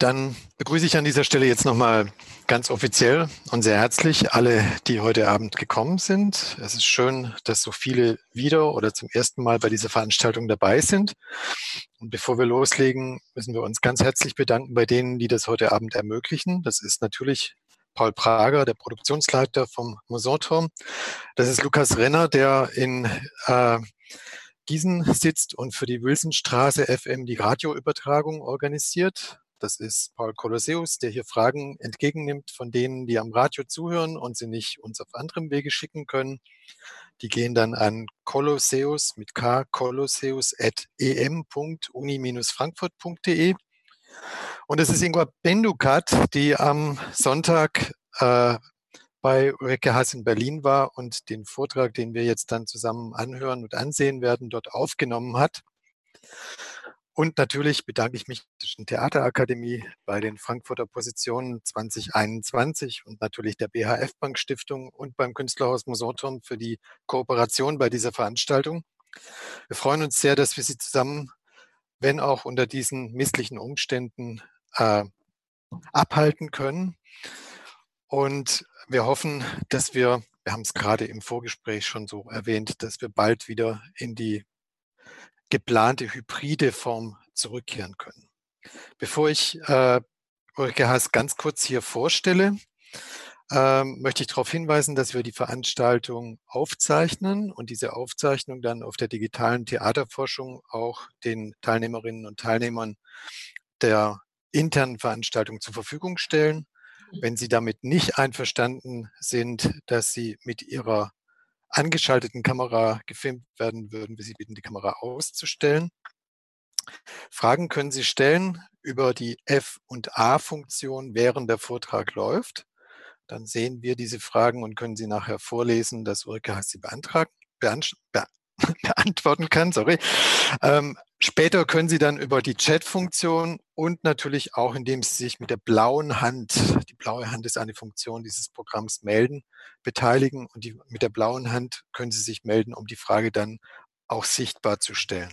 Dann begrüße ich an dieser Stelle jetzt nochmal ganz offiziell und sehr herzlich alle, die heute Abend gekommen sind. Es ist schön, dass so viele wieder oder zum ersten Mal bei dieser Veranstaltung dabei sind. Und bevor wir loslegen, müssen wir uns ganz herzlich bedanken bei denen, die das heute Abend ermöglichen. Das ist natürlich Paul Prager, der Produktionsleiter vom Musanturm. Das ist Lukas Renner, der in äh, Gießen sitzt und für die Wilsonstraße FM die Radioübertragung organisiert. Das ist Paul Kolosseus, der hier Fragen entgegennimmt von denen, die am Radio zuhören und sie nicht uns auf anderem Wege schicken können. Die gehen dann an kolosseus mit k kolosseus at em.uni-frankfurt.de. Und es ist Ingvar Bendukat, die am Sonntag äh, bei Ulrike Haas in Berlin war und den Vortrag, den wir jetzt dann zusammen anhören und ansehen werden, dort aufgenommen hat. Und natürlich bedanke ich mich der Theaterakademie bei den Frankfurter Positionen 2021 und natürlich der BHF Bank Stiftung und beim Künstlerhaus Musanturm für die Kooperation bei dieser Veranstaltung. Wir freuen uns sehr, dass wir Sie zusammen, wenn auch unter diesen misslichen Umständen, äh, abhalten können. Und wir hoffen, dass wir, wir haben es gerade im Vorgespräch schon so erwähnt, dass wir bald wieder in die geplante hybride Form zurückkehren können. Bevor ich äh, Ulrike Haas ganz kurz hier vorstelle, ähm, möchte ich darauf hinweisen, dass wir die Veranstaltung aufzeichnen und diese Aufzeichnung dann auf der digitalen Theaterforschung auch den Teilnehmerinnen und Teilnehmern der internen Veranstaltung zur Verfügung stellen. Wenn Sie damit nicht einverstanden sind, dass Sie mit Ihrer angeschalteten Kamera gefilmt werden, würden wir Sie bitten, die Kamera auszustellen. Fragen können Sie stellen über die F- und A-Funktion, während der Vortrag läuft. Dann sehen wir diese Fragen und können sie nachher vorlesen, dass Ulrike sie beantragen, beantworten kann. Sorry. Ähm, später können Sie dann über die Chat-Funktion und natürlich auch, indem Sie sich mit der blauen Hand, die blaue Hand ist eine Funktion dieses Programms, melden, beteiligen. Und die, mit der blauen Hand können Sie sich melden, um die Frage dann auch sichtbar zu stellen.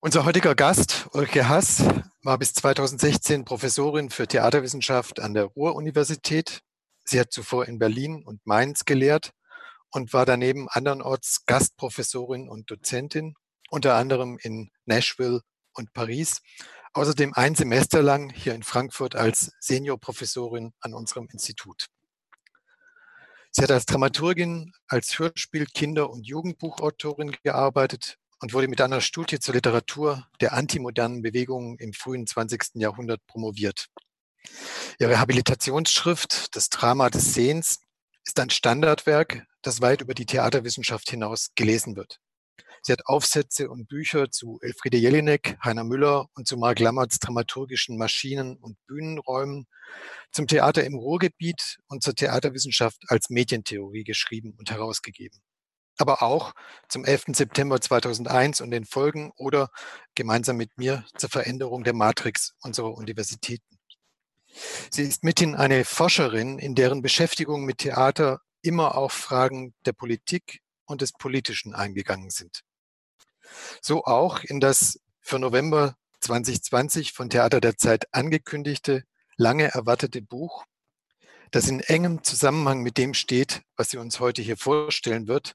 Unser heutiger Gast, Ulrike Hass, war bis 2016 Professorin für Theaterwissenschaft an der Ruhr-Universität. Sie hat zuvor in Berlin und Mainz gelehrt und war daneben andernorts Gastprofessorin und Dozentin, unter anderem in Nashville und Paris. Außerdem ein Semester lang hier in Frankfurt als Seniorprofessorin an unserem Institut. Sie hat als Dramaturgin, als Hörspiel-, Kinder- und Jugendbuchautorin gearbeitet und wurde mit einer Studie zur Literatur der antimodernen Bewegungen im frühen 20. Jahrhundert promoviert. Ihre Habilitationsschrift, das Drama des Sehens, ist ein Standardwerk, das weit über die Theaterwissenschaft hinaus gelesen wird. Sie hat Aufsätze und Bücher zu Elfriede Jelinek, Heiner Müller und zu Mark Lammerts dramaturgischen Maschinen- und Bühnenräumen, zum Theater im Ruhrgebiet und zur Theaterwissenschaft als Medientheorie geschrieben und herausgegeben. Aber auch zum 11. September 2001 und den Folgen oder gemeinsam mit mir zur Veränderung der Matrix unserer Universitäten. Sie ist mithin eine Forscherin, in deren Beschäftigung mit Theater immer auch Fragen der Politik und des Politischen eingegangen sind. So auch in das für November 2020 von Theater der Zeit angekündigte, lange erwartete Buch, das in engem Zusammenhang mit dem steht, was sie uns heute hier vorstellen wird,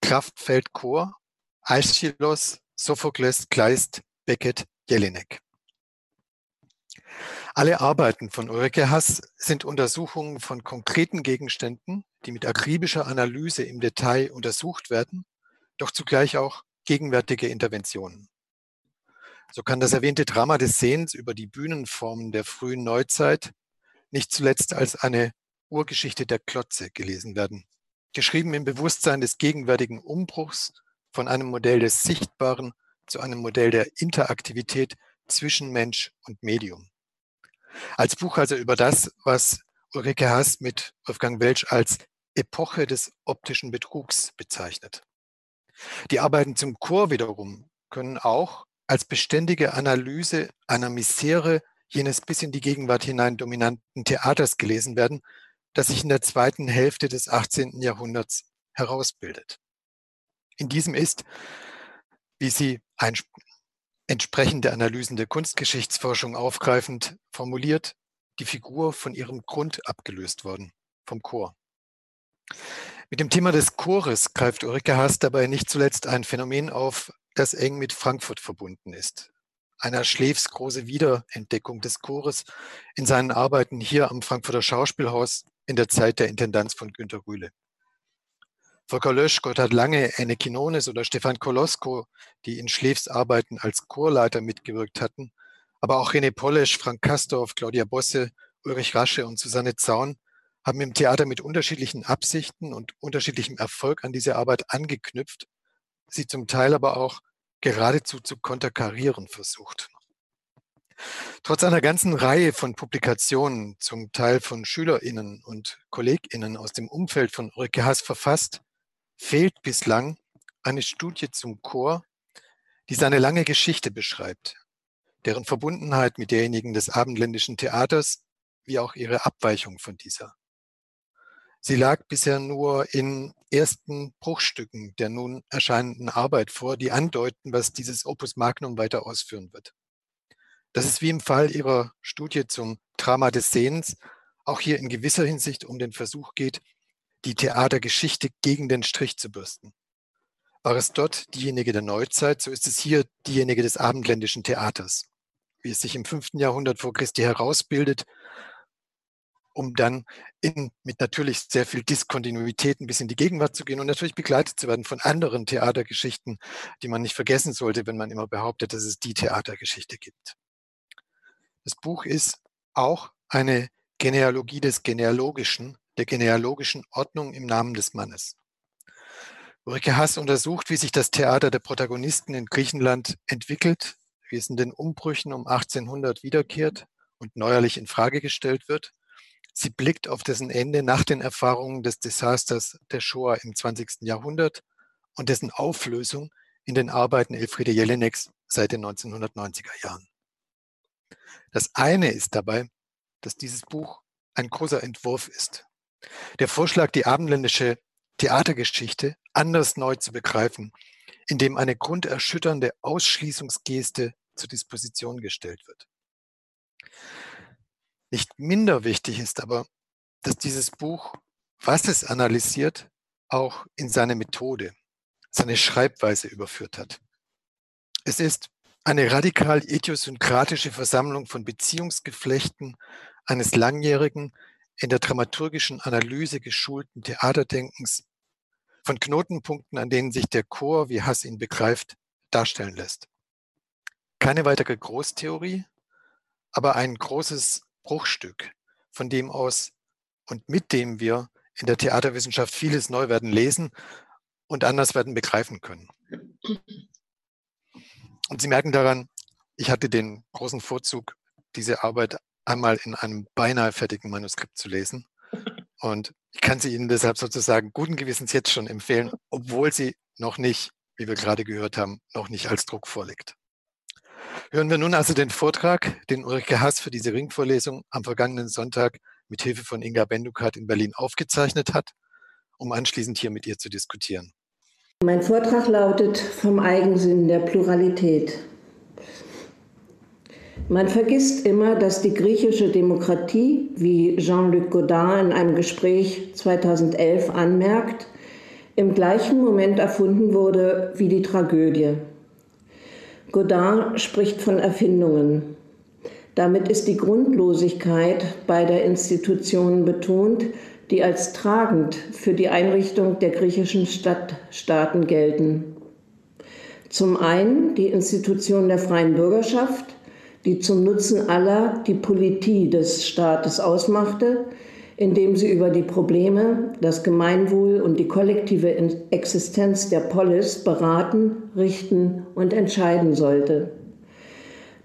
Kraftfeld Chor, Aeschylus, Sophokles, Kleist, Beckett, Jelinek. Alle Arbeiten von Ulrike Hass sind Untersuchungen von konkreten Gegenständen, die mit akribischer Analyse im Detail untersucht werden, doch zugleich auch gegenwärtige Interventionen. So kann das erwähnte Drama des Sehens über die Bühnenformen der frühen Neuzeit nicht zuletzt als eine Urgeschichte der Klotze gelesen werden, geschrieben im Bewusstsein des gegenwärtigen Umbruchs von einem Modell des Sichtbaren zu einem Modell der Interaktivität zwischen Mensch und Medium. Als Buch also über das, was Ulrike Haas mit Wolfgang Welsch als Epoche des optischen Betrugs bezeichnet. Die Arbeiten zum Chor wiederum können auch als beständige Analyse einer Misere jenes bis in die Gegenwart hinein dominanten Theaters gelesen werden, das sich in der zweiten Hälfte des 18. Jahrhunderts herausbildet. In diesem ist, wie sie entsprechende Analysen der Kunstgeschichtsforschung aufgreifend formuliert, die Figur von ihrem Grund abgelöst worden, vom Chor. Mit dem Thema des Chores greift Ulrike Haas dabei nicht zuletzt ein Phänomen auf, das eng mit Frankfurt verbunden ist. Einer Schläfs große Wiederentdeckung des Chores in seinen Arbeiten hier am Frankfurter Schauspielhaus in der Zeit der Intendanz von Günter Rühle. Volker Lösch, Gotthard Lange, Enne Kinones oder Stefan Kolosko, die in Schläfs Arbeiten als Chorleiter mitgewirkt hatten, aber auch René Polesch, Frank Kastorf, Claudia Bosse, Ulrich Rasche und Susanne Zaun haben im Theater mit unterschiedlichen Absichten und unterschiedlichem Erfolg an diese Arbeit angeknüpft, sie zum Teil aber auch geradezu zu konterkarieren versucht. Trotz einer ganzen Reihe von Publikationen, zum Teil von SchülerInnen und KollegInnen aus dem Umfeld von Ulrike Haas verfasst, fehlt bislang eine Studie zum Chor, die seine lange Geschichte beschreibt, deren Verbundenheit mit derjenigen des abendländischen Theaters wie auch ihre Abweichung von dieser. Sie lag bisher nur in ersten Bruchstücken der nun erscheinenden Arbeit vor, die andeuten, was dieses Opus Magnum weiter ausführen wird. Das ist wie im Fall ihrer Studie zum Drama des Sehens auch hier in gewisser Hinsicht um den Versuch geht, die Theatergeschichte gegen den Strich zu bürsten. War es dort diejenige der Neuzeit, so ist es hier diejenige des abendländischen Theaters, wie es sich im fünften Jahrhundert vor Christi herausbildet um dann in, mit natürlich sehr viel Diskontinuität ein bisschen in die Gegenwart zu gehen und natürlich begleitet zu werden von anderen Theatergeschichten, die man nicht vergessen sollte, wenn man immer behauptet, dass es die Theatergeschichte gibt. Das Buch ist auch eine Genealogie des Genealogischen, der genealogischen Ordnung im Namen des Mannes. Ulrike Hass untersucht, wie sich das Theater der Protagonisten in Griechenland entwickelt, wie es in den Umbrüchen um 1800 wiederkehrt und neuerlich in Frage gestellt wird Sie blickt auf dessen Ende nach den Erfahrungen des Desasters der Shoah im 20. Jahrhundert und dessen Auflösung in den Arbeiten Elfriede Jelineks seit den 1990er Jahren. Das eine ist dabei, dass dieses Buch ein großer Entwurf ist. Der Vorschlag, die abendländische Theatergeschichte anders neu zu begreifen, indem eine grunderschütternde Ausschließungsgeste zur Disposition gestellt wird. Nicht minder wichtig ist aber, dass dieses Buch, was es analysiert, auch in seine Methode, seine Schreibweise überführt hat. Es ist eine radikal idiosynkratische Versammlung von Beziehungsgeflechten eines langjährigen, in der dramaturgischen Analyse geschulten Theaterdenkens, von Knotenpunkten, an denen sich der Chor, wie Hass ihn begreift, darstellen lässt. Keine weitere Großtheorie, aber ein großes Bruchstück, von dem aus und mit dem wir in der Theaterwissenschaft vieles neu werden lesen und anders werden begreifen können. Und Sie merken daran, ich hatte den großen Vorzug, diese Arbeit einmal in einem beinahe fertigen Manuskript zu lesen. Und ich kann sie Ihnen deshalb sozusagen guten Gewissens jetzt schon empfehlen, obwohl sie noch nicht, wie wir gerade gehört haben, noch nicht als Druck vorliegt. Hören wir nun also den Vortrag, den Ulrike Haas für diese Ringvorlesung am vergangenen Sonntag mit Hilfe von Inga Bendukat in Berlin aufgezeichnet hat, um anschließend hier mit ihr zu diskutieren. Mein Vortrag lautet vom Eigensinn der Pluralität. Man vergisst immer, dass die griechische Demokratie, wie Jean-Luc Godin in einem Gespräch 2011 anmerkt, im gleichen Moment erfunden wurde wie die Tragödie. Godard spricht von Erfindungen. Damit ist die Grundlosigkeit beider Institutionen betont, die als tragend für die Einrichtung der griechischen Stadtstaaten gelten. Zum einen die Institution der freien Bürgerschaft, die zum Nutzen aller die Politie des Staates ausmachte, indem sie über die Probleme, das Gemeinwohl und die kollektive Existenz der Polis beraten, richten und entscheiden sollte.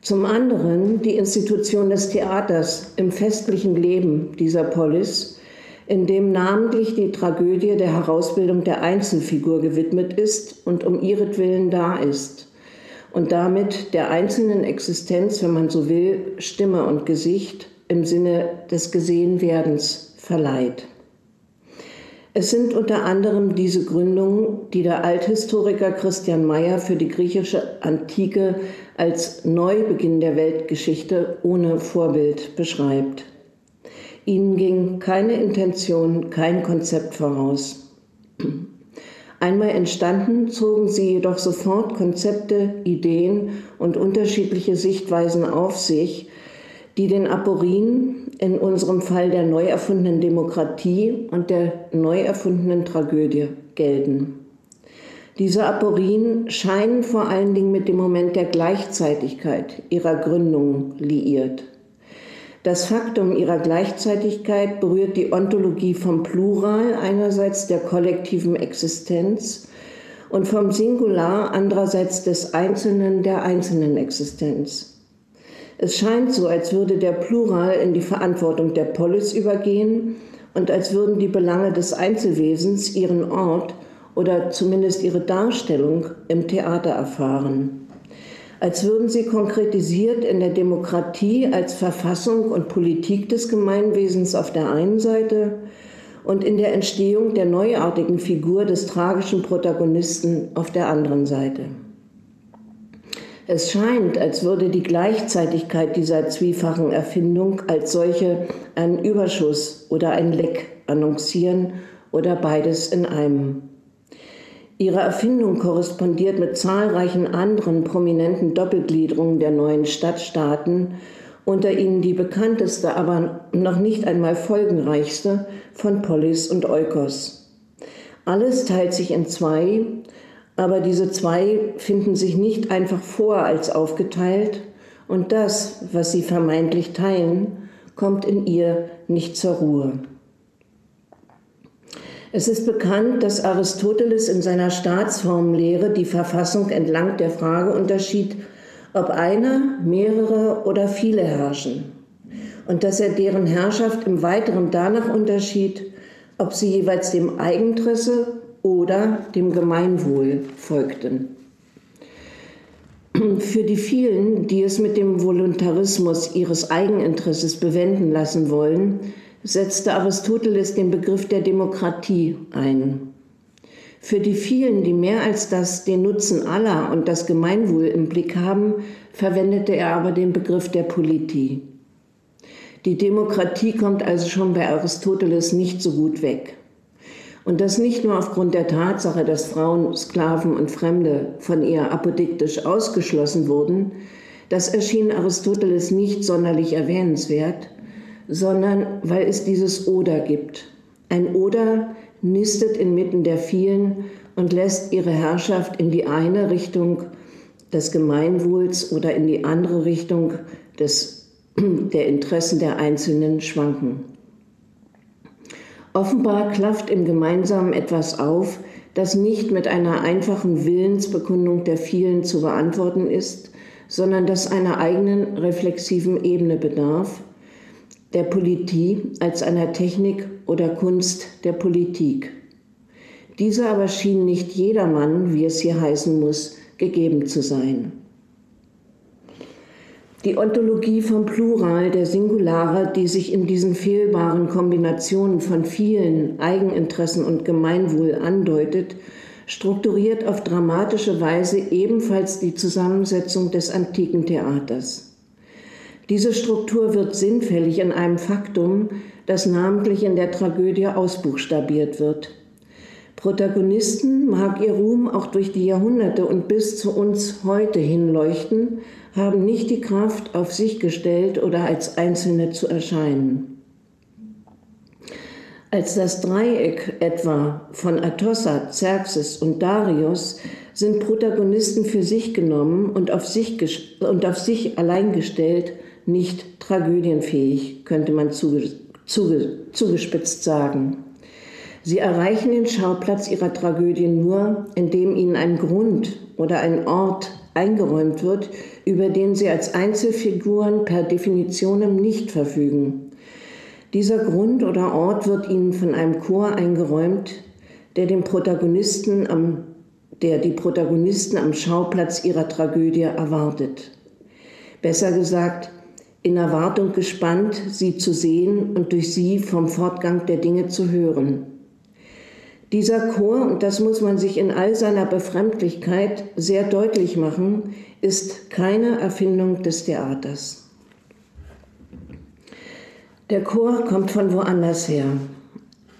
Zum anderen die Institution des Theaters im festlichen Leben dieser Polis, in dem namentlich die Tragödie der Herausbildung der Einzelfigur gewidmet ist und um ihretwillen da ist und damit der einzelnen Existenz, wenn man so will, Stimme und Gesicht im Sinne des Gesehenwerdens verleiht. Es sind unter anderem diese Gründungen, die der Althistoriker Christian Mayer für die griechische Antike als Neubeginn der Weltgeschichte ohne Vorbild beschreibt. Ihnen ging keine Intention, kein Konzept voraus. Einmal entstanden, zogen sie jedoch sofort Konzepte, Ideen und unterschiedliche Sichtweisen auf sich, die den Aporien, in unserem Fall der neu erfundenen Demokratie und der neu erfundenen Tragödie, gelten. Diese Aporien scheinen vor allen Dingen mit dem Moment der Gleichzeitigkeit ihrer Gründung liiert. Das Faktum ihrer Gleichzeitigkeit berührt die Ontologie vom Plural einerseits der kollektiven Existenz und vom Singular andererseits des Einzelnen der einzelnen Existenz. Es scheint so, als würde der Plural in die Verantwortung der Polis übergehen und als würden die Belange des Einzelwesens ihren Ort oder zumindest ihre Darstellung im Theater erfahren. Als würden sie konkretisiert in der Demokratie als Verfassung und Politik des Gemeinwesens auf der einen Seite und in der Entstehung der neuartigen Figur des tragischen Protagonisten auf der anderen Seite. Es scheint, als würde die Gleichzeitigkeit dieser zwiefachen Erfindung als solche einen Überschuss oder ein Leck annoncieren oder beides in einem. Ihre Erfindung korrespondiert mit zahlreichen anderen prominenten Doppelgliederungen der neuen Stadtstaaten, unter ihnen die bekannteste, aber noch nicht einmal folgenreichste von Polis und Eukos. Alles teilt sich in zwei aber diese zwei finden sich nicht einfach vor als aufgeteilt und das, was sie vermeintlich teilen, kommt in ihr nicht zur Ruhe. Es ist bekannt, dass Aristoteles in seiner Staatsformlehre die Verfassung entlang der Frage unterschied, ob einer, mehrere oder viele herrschen, und dass er deren Herrschaft im Weiteren danach unterschied, ob sie jeweils dem Eigeninteresse oder dem Gemeinwohl folgten. Für die vielen, die es mit dem Voluntarismus ihres Eigeninteresses bewenden lassen wollen, setzte Aristoteles den Begriff der Demokratie ein. Für die vielen, die mehr als das den Nutzen aller und das Gemeinwohl im Blick haben, verwendete er aber den Begriff der Politie. Die Demokratie kommt also schon bei Aristoteles nicht so gut weg. Und das nicht nur aufgrund der Tatsache, dass Frauen, Sklaven und Fremde von ihr apodiktisch ausgeschlossen wurden, das erschien Aristoteles nicht sonderlich erwähnenswert, sondern weil es dieses Oder gibt. Ein Oder nistet inmitten der vielen und lässt ihre Herrschaft in die eine Richtung des Gemeinwohls oder in die andere Richtung des, der Interessen der Einzelnen schwanken. Offenbar klafft im Gemeinsamen etwas auf, das nicht mit einer einfachen Willensbekundung der vielen zu beantworten ist, sondern das einer eigenen reflexiven Ebene bedarf, der Politie als einer Technik oder Kunst der Politik. Diese aber schien nicht jedermann, wie es hier heißen muss, gegeben zu sein. Die Ontologie vom Plural der Singulare, die sich in diesen fehlbaren Kombinationen von vielen Eigeninteressen und Gemeinwohl andeutet, strukturiert auf dramatische Weise ebenfalls die Zusammensetzung des antiken Theaters. Diese Struktur wird sinnfällig in einem Faktum, das namentlich in der Tragödie ausbuchstabiert wird. Protagonisten mag ihr Ruhm auch durch die Jahrhunderte und bis zu uns heute hinleuchten, haben nicht die Kraft, auf sich gestellt oder als Einzelne zu erscheinen. Als das Dreieck etwa von Atossa, Xerxes und Darius sind Protagonisten für sich genommen und auf sich, und auf sich allein gestellt, nicht tragödienfähig, könnte man zuge, zuge, zugespitzt sagen. Sie erreichen den Schauplatz ihrer Tragödie nur, indem ihnen ein Grund oder ein Ort eingeräumt wird, über den sie als Einzelfiguren per Definition nicht verfügen. Dieser Grund oder Ort wird ihnen von einem Chor eingeräumt, der, dem Protagonisten am, der die Protagonisten am Schauplatz ihrer Tragödie erwartet. Besser gesagt, in Erwartung gespannt, sie zu sehen und durch sie vom Fortgang der Dinge zu hören. Dieser Chor, und das muss man sich in all seiner Befremdlichkeit sehr deutlich machen, ist keine Erfindung des Theaters. Der Chor kommt von woanders her.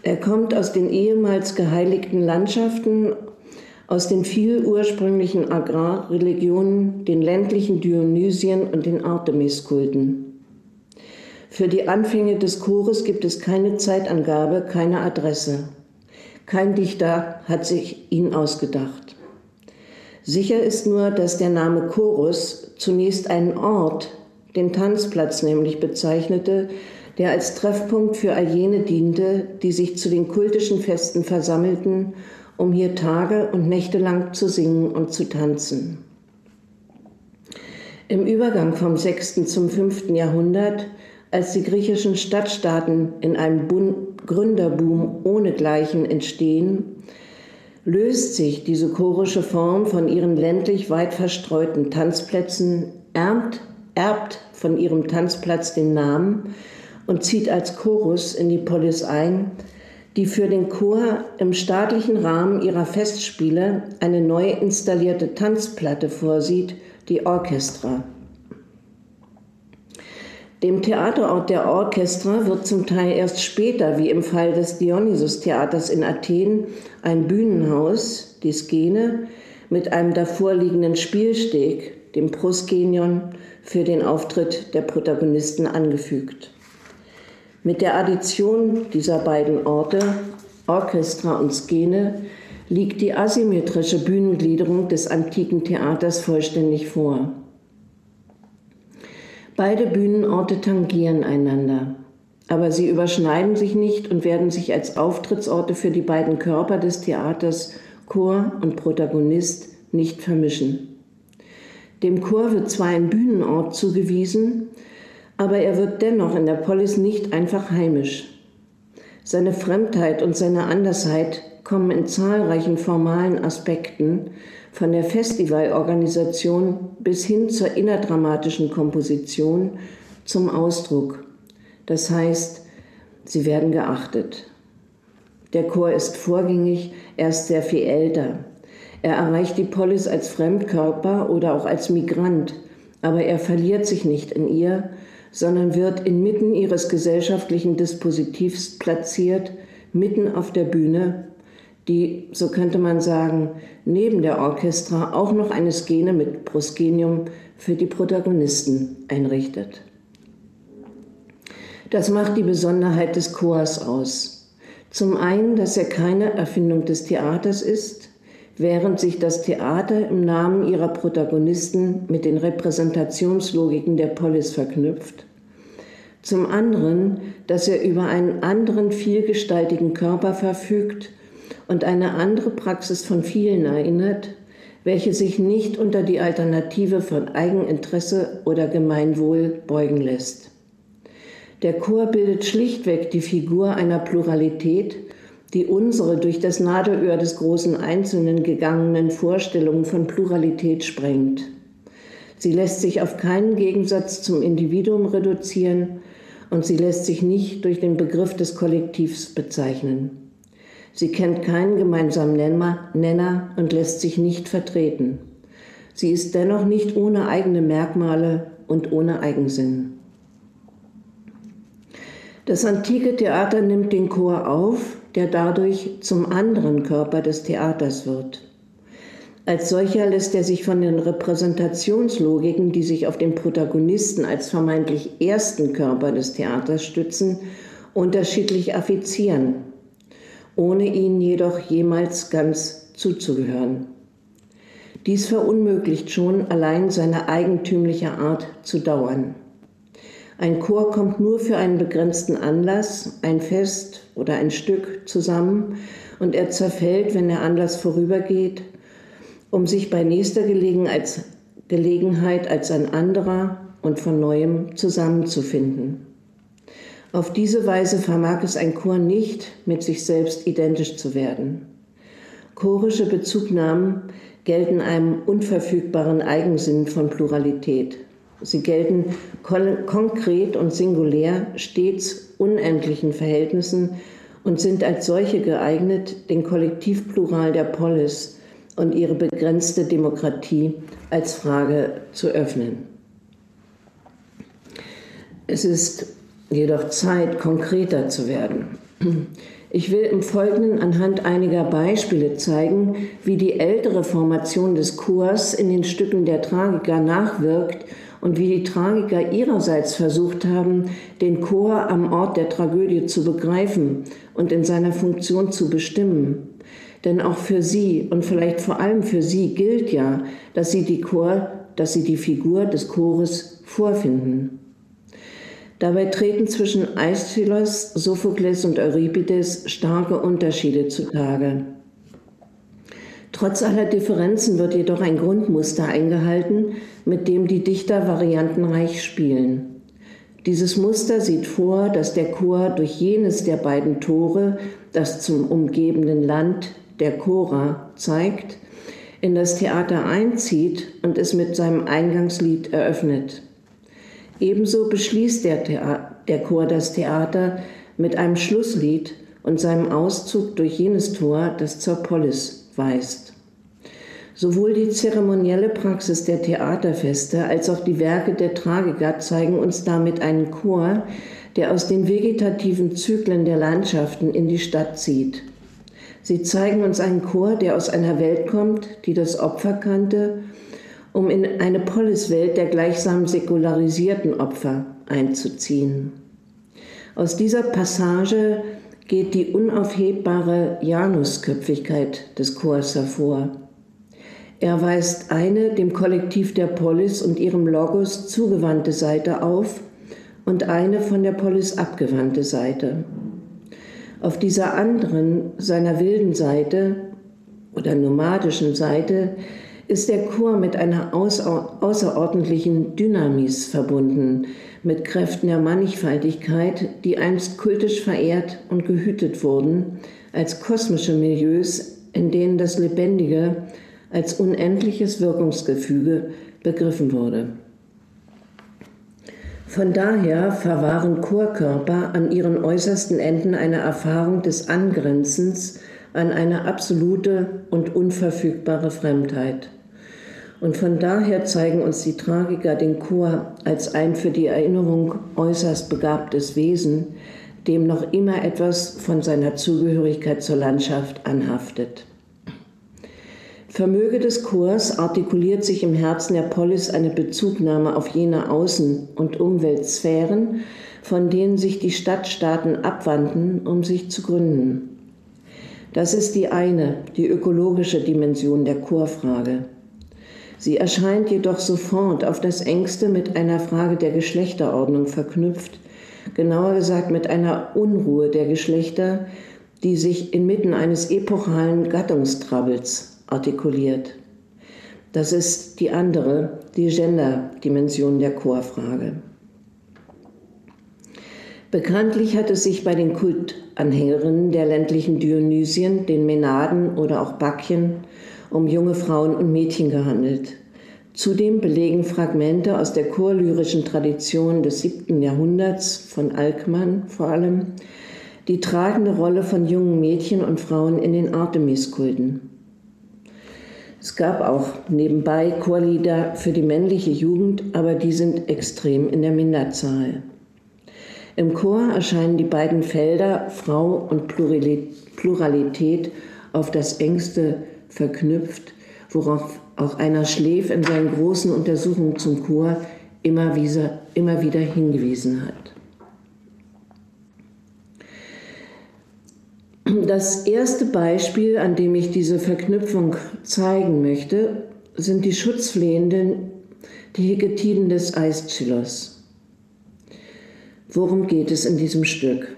Er kommt aus den ehemals geheiligten Landschaften, aus den viel ursprünglichen Agrarreligionen, den ländlichen Dionysien und den Artemiskulten. Für die Anfänge des Chores gibt es keine Zeitangabe, keine Adresse. Kein Dichter hat sich ihn ausgedacht. Sicher ist nur, dass der Name Chorus zunächst einen Ort, den Tanzplatz nämlich bezeichnete, der als Treffpunkt für all jene diente, die sich zu den kultischen Festen versammelten, um hier Tage und Nächte lang zu singen und zu tanzen. Im Übergang vom 6. zum 5. Jahrhundert, als die griechischen Stadtstaaten in einem Gründerboom ohnegleichen entstehen, löst sich diese chorische Form von ihren ländlich weit verstreuten Tanzplätzen, erbt, erbt von ihrem Tanzplatz den Namen und zieht als Chorus in die Polis ein, die für den Chor im staatlichen Rahmen ihrer Festspiele eine neu installierte Tanzplatte vorsieht, die Orchestra. Dem Theaterort der Orchestra wird zum Teil erst später, wie im Fall des Dionysus-Theaters in Athen, ein Bühnenhaus, die Skene, mit einem davorliegenden Spielsteg, dem Proskenion, für den Auftritt der Protagonisten angefügt. Mit der Addition dieser beiden Orte, Orchestra und Skene, liegt die asymmetrische Bühnengliederung des antiken Theaters vollständig vor. Beide Bühnenorte tangieren einander, aber sie überschneiden sich nicht und werden sich als Auftrittsorte für die beiden Körper des Theaters, Chor und Protagonist, nicht vermischen. Dem Chor wird zwar ein Bühnenort zugewiesen, aber er wird dennoch in der Polis nicht einfach heimisch. Seine Fremdheit und seine Andersheit kommen in zahlreichen formalen Aspekten von der Festivalorganisation bis hin zur innerdramatischen Komposition zum Ausdruck. Das heißt, sie werden geachtet. Der Chor ist vorgängig, er ist sehr viel älter. Er erreicht die Polis als Fremdkörper oder auch als Migrant, aber er verliert sich nicht in ihr, sondern wird inmitten ihres gesellschaftlichen Dispositivs platziert, mitten auf der Bühne, die, so könnte man sagen, neben der Orchestra auch noch eine Skene mit Proskenium für die Protagonisten einrichtet. Das macht die Besonderheit des Chors aus. Zum einen, dass er keine Erfindung des Theaters ist, während sich das Theater im Namen ihrer Protagonisten mit den Repräsentationslogiken der Polis verknüpft. Zum anderen, dass er über einen anderen vielgestaltigen Körper verfügt und eine andere Praxis von vielen erinnert, welche sich nicht unter die Alternative von Eigeninteresse oder Gemeinwohl beugen lässt. Der Chor bildet schlichtweg die Figur einer Pluralität, die unsere durch das Nadelöhr des großen Einzelnen gegangenen Vorstellungen von Pluralität sprengt. Sie lässt sich auf keinen Gegensatz zum Individuum reduzieren und sie lässt sich nicht durch den Begriff des Kollektivs bezeichnen. Sie kennt keinen gemeinsamen Nenner und lässt sich nicht vertreten. Sie ist dennoch nicht ohne eigene Merkmale und ohne Eigensinn. Das antike Theater nimmt den Chor auf, der dadurch zum anderen Körper des Theaters wird. Als solcher lässt er sich von den Repräsentationslogiken, die sich auf den Protagonisten als vermeintlich ersten Körper des Theaters stützen, unterschiedlich affizieren, ohne ihnen jedoch jemals ganz zuzugehören. Dies verunmöglicht schon allein seine eigentümliche Art zu dauern. Ein Chor kommt nur für einen begrenzten Anlass, ein Fest oder ein Stück zusammen und er zerfällt, wenn der Anlass vorübergeht, um sich bei nächster Gelegenheit als ein anderer und von neuem zusammenzufinden. Auf diese Weise vermag es ein Chor nicht, mit sich selbst identisch zu werden. Chorische Bezugnahmen gelten einem unverfügbaren Eigensinn von Pluralität. Sie gelten konkret und singulär stets unendlichen Verhältnissen und sind als solche geeignet, den Kollektivplural der Polis und ihre begrenzte Demokratie als Frage zu öffnen. Es ist jedoch Zeit, konkreter zu werden. Ich will im Folgenden anhand einiger Beispiele zeigen, wie die ältere Formation des Chors in den Stücken der Tragiker nachwirkt und wie die Tragiker ihrerseits versucht haben, den Chor am Ort der Tragödie zu begreifen und in seiner Funktion zu bestimmen. Denn auch für sie und vielleicht vor allem für sie gilt ja, dass sie die Chor, dass sie die Figur des Chores vorfinden. Dabei treten zwischen Aeschylus, Sophokles und Euripides starke Unterschiede zutage. Trotz aller Differenzen wird jedoch ein Grundmuster eingehalten, mit dem die Dichter variantenreich spielen. Dieses Muster sieht vor, dass der Chor durch jenes der beiden Tore, das zum umgebenden Land der Chora zeigt, in das Theater einzieht und es mit seinem Eingangslied eröffnet. Ebenso beschließt der, der Chor das Theater mit einem Schlusslied und seinem Auszug durch jenes Tor, das zur Polis weist. Sowohl die zeremonielle Praxis der Theaterfeste als auch die Werke der Tragiker zeigen uns damit einen Chor, der aus den vegetativen Zyklen der Landschaften in die Stadt zieht. Sie zeigen uns einen Chor, der aus einer Welt kommt, die das Opfer kannte um in eine Poliswelt der gleichsam säkularisierten Opfer einzuziehen. Aus dieser Passage geht die unaufhebbare Janusköpfigkeit des Chors hervor. Er weist eine dem Kollektiv der Polis und ihrem Logos zugewandte Seite auf und eine von der Polis abgewandte Seite. Auf dieser anderen, seiner wilden Seite oder nomadischen Seite ist der Chor mit einer außerordentlichen Dynamis verbunden, mit Kräften der Mannigfaltigkeit, die einst kultisch verehrt und gehütet wurden, als kosmische Milieus, in denen das Lebendige als unendliches Wirkungsgefüge begriffen wurde. Von daher verwahren Chorkörper an ihren äußersten Enden eine Erfahrung des Angrenzens an eine absolute und unverfügbare Fremdheit. Und von daher zeigen uns die Tragiker den Chor als ein für die Erinnerung äußerst begabtes Wesen, dem noch immer etwas von seiner Zugehörigkeit zur Landschaft anhaftet. Vermöge des Chors artikuliert sich im Herzen der Polis eine Bezugnahme auf jene Außen- und Umweltsphären, von denen sich die Stadtstaaten abwandten, um sich zu gründen. Das ist die eine, die ökologische Dimension der Chorfrage. Sie erscheint jedoch sofort auf das engste mit einer Frage der Geschlechterordnung verknüpft, genauer gesagt mit einer Unruhe der Geschlechter, die sich inmitten eines epochalen Gattungstrabels artikuliert. Das ist die andere, die Gender-Dimension der Chorfrage. Bekanntlich hat es sich bei den Kultanhängerinnen der ländlichen Dionysien, den Menaden oder auch Bakchen um junge Frauen und Mädchen gehandelt. Zudem belegen Fragmente aus der chorlyrischen Tradition des siebten Jahrhunderts von Alkmann vor allem die tragende Rolle von jungen Mädchen und Frauen in den Artemiskulten. Es gab auch nebenbei Chorlieder für die männliche Jugend, aber die sind extrem in der Minderzahl. Im Chor erscheinen die beiden Felder Frau und Pluralität auf das engste verknüpft, worauf auch einer Schläf in seinen großen Untersuchungen zum Chor immer wieder, immer wieder hingewiesen hat. Das erste Beispiel, an dem ich diese Verknüpfung zeigen möchte, sind die Schutzflehenden, die Hegetiden des Aeschylus. Worum geht es in diesem Stück?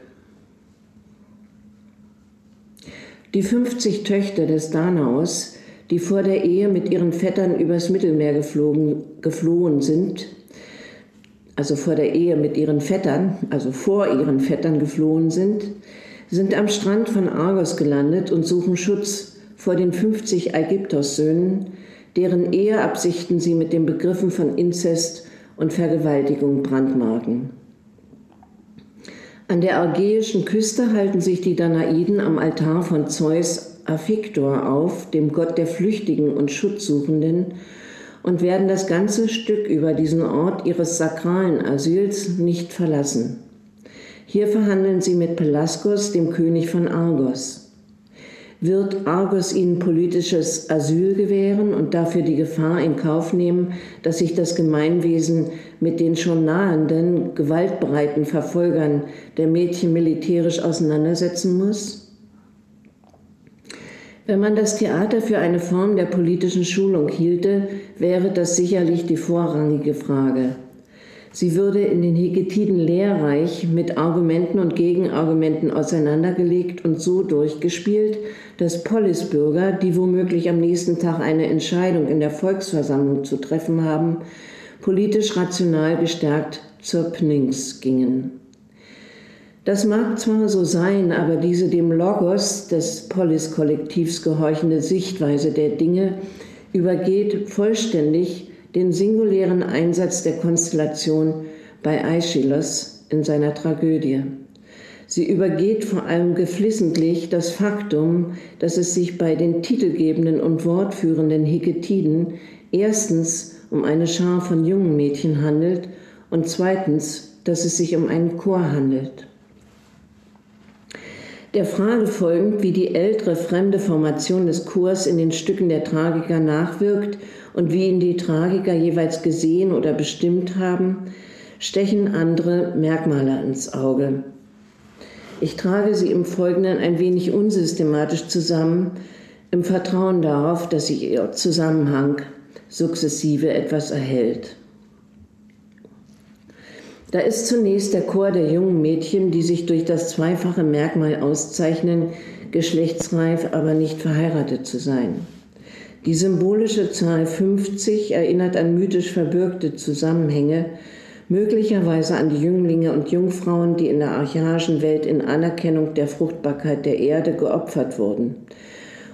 Die 50 Töchter des Danaus, die vor der Ehe mit ihren Vettern übers Mittelmeer geflogen, geflohen sind, also vor der Ehe mit ihren Vettern, also vor ihren Vettern geflohen sind, sind am Strand von Argos gelandet und suchen Schutz vor den 50 Ägyptos-Söhnen, deren Eheabsichten sie mit den Begriffen von Inzest und Vergewaltigung brandmarken. An der argäischen Küste halten sich die Danaiden am Altar von Zeus Aphiktor auf, dem Gott der Flüchtigen und Schutzsuchenden, und werden das ganze Stück über diesen Ort ihres sakralen Asyls nicht verlassen. Hier verhandeln sie mit Pelasgos, dem König von Argos wird Argos ihnen politisches Asyl gewähren und dafür die Gefahr in Kauf nehmen, dass sich das Gemeinwesen mit den schon nahenden, gewaltbereiten Verfolgern der Mädchen militärisch auseinandersetzen muss? Wenn man das Theater für eine Form der politischen Schulung hielte, wäre das sicherlich die vorrangige Frage. Sie würde in den Heketiden lehrreich mit Argumenten und Gegenargumenten auseinandergelegt und so durchgespielt, dass Polisbürger, die womöglich am nächsten Tag eine Entscheidung in der Volksversammlung zu treffen haben, politisch rational gestärkt zur Pnings gingen. Das mag zwar so sein, aber diese dem Logos des Polis-Kollektivs gehorchende Sichtweise der Dinge übergeht vollständig den singulären Einsatz der Konstellation bei Aeschylus in seiner Tragödie. Sie übergeht vor allem geflissentlich das Faktum, dass es sich bei den titelgebenden und wortführenden Heketiden erstens um eine Schar von jungen Mädchen handelt und zweitens, dass es sich um einen Chor handelt. Der Frage folgend, wie die ältere fremde Formation des Chors in den Stücken der Tragiker nachwirkt und wie ihn die Tragiker jeweils gesehen oder bestimmt haben, stechen andere Merkmale ins Auge. Ich trage sie im Folgenden ein wenig unsystematisch zusammen, im Vertrauen darauf, dass sich ihr Zusammenhang sukzessive etwas erhält. Da ist zunächst der Chor der jungen Mädchen, die sich durch das zweifache Merkmal auszeichnen, geschlechtsreif, aber nicht verheiratet zu sein. Die symbolische Zahl 50 erinnert an mythisch verbürgte Zusammenhänge, möglicherweise an die Jünglinge und Jungfrauen, die in der archaischen Welt in Anerkennung der Fruchtbarkeit der Erde geopfert wurden,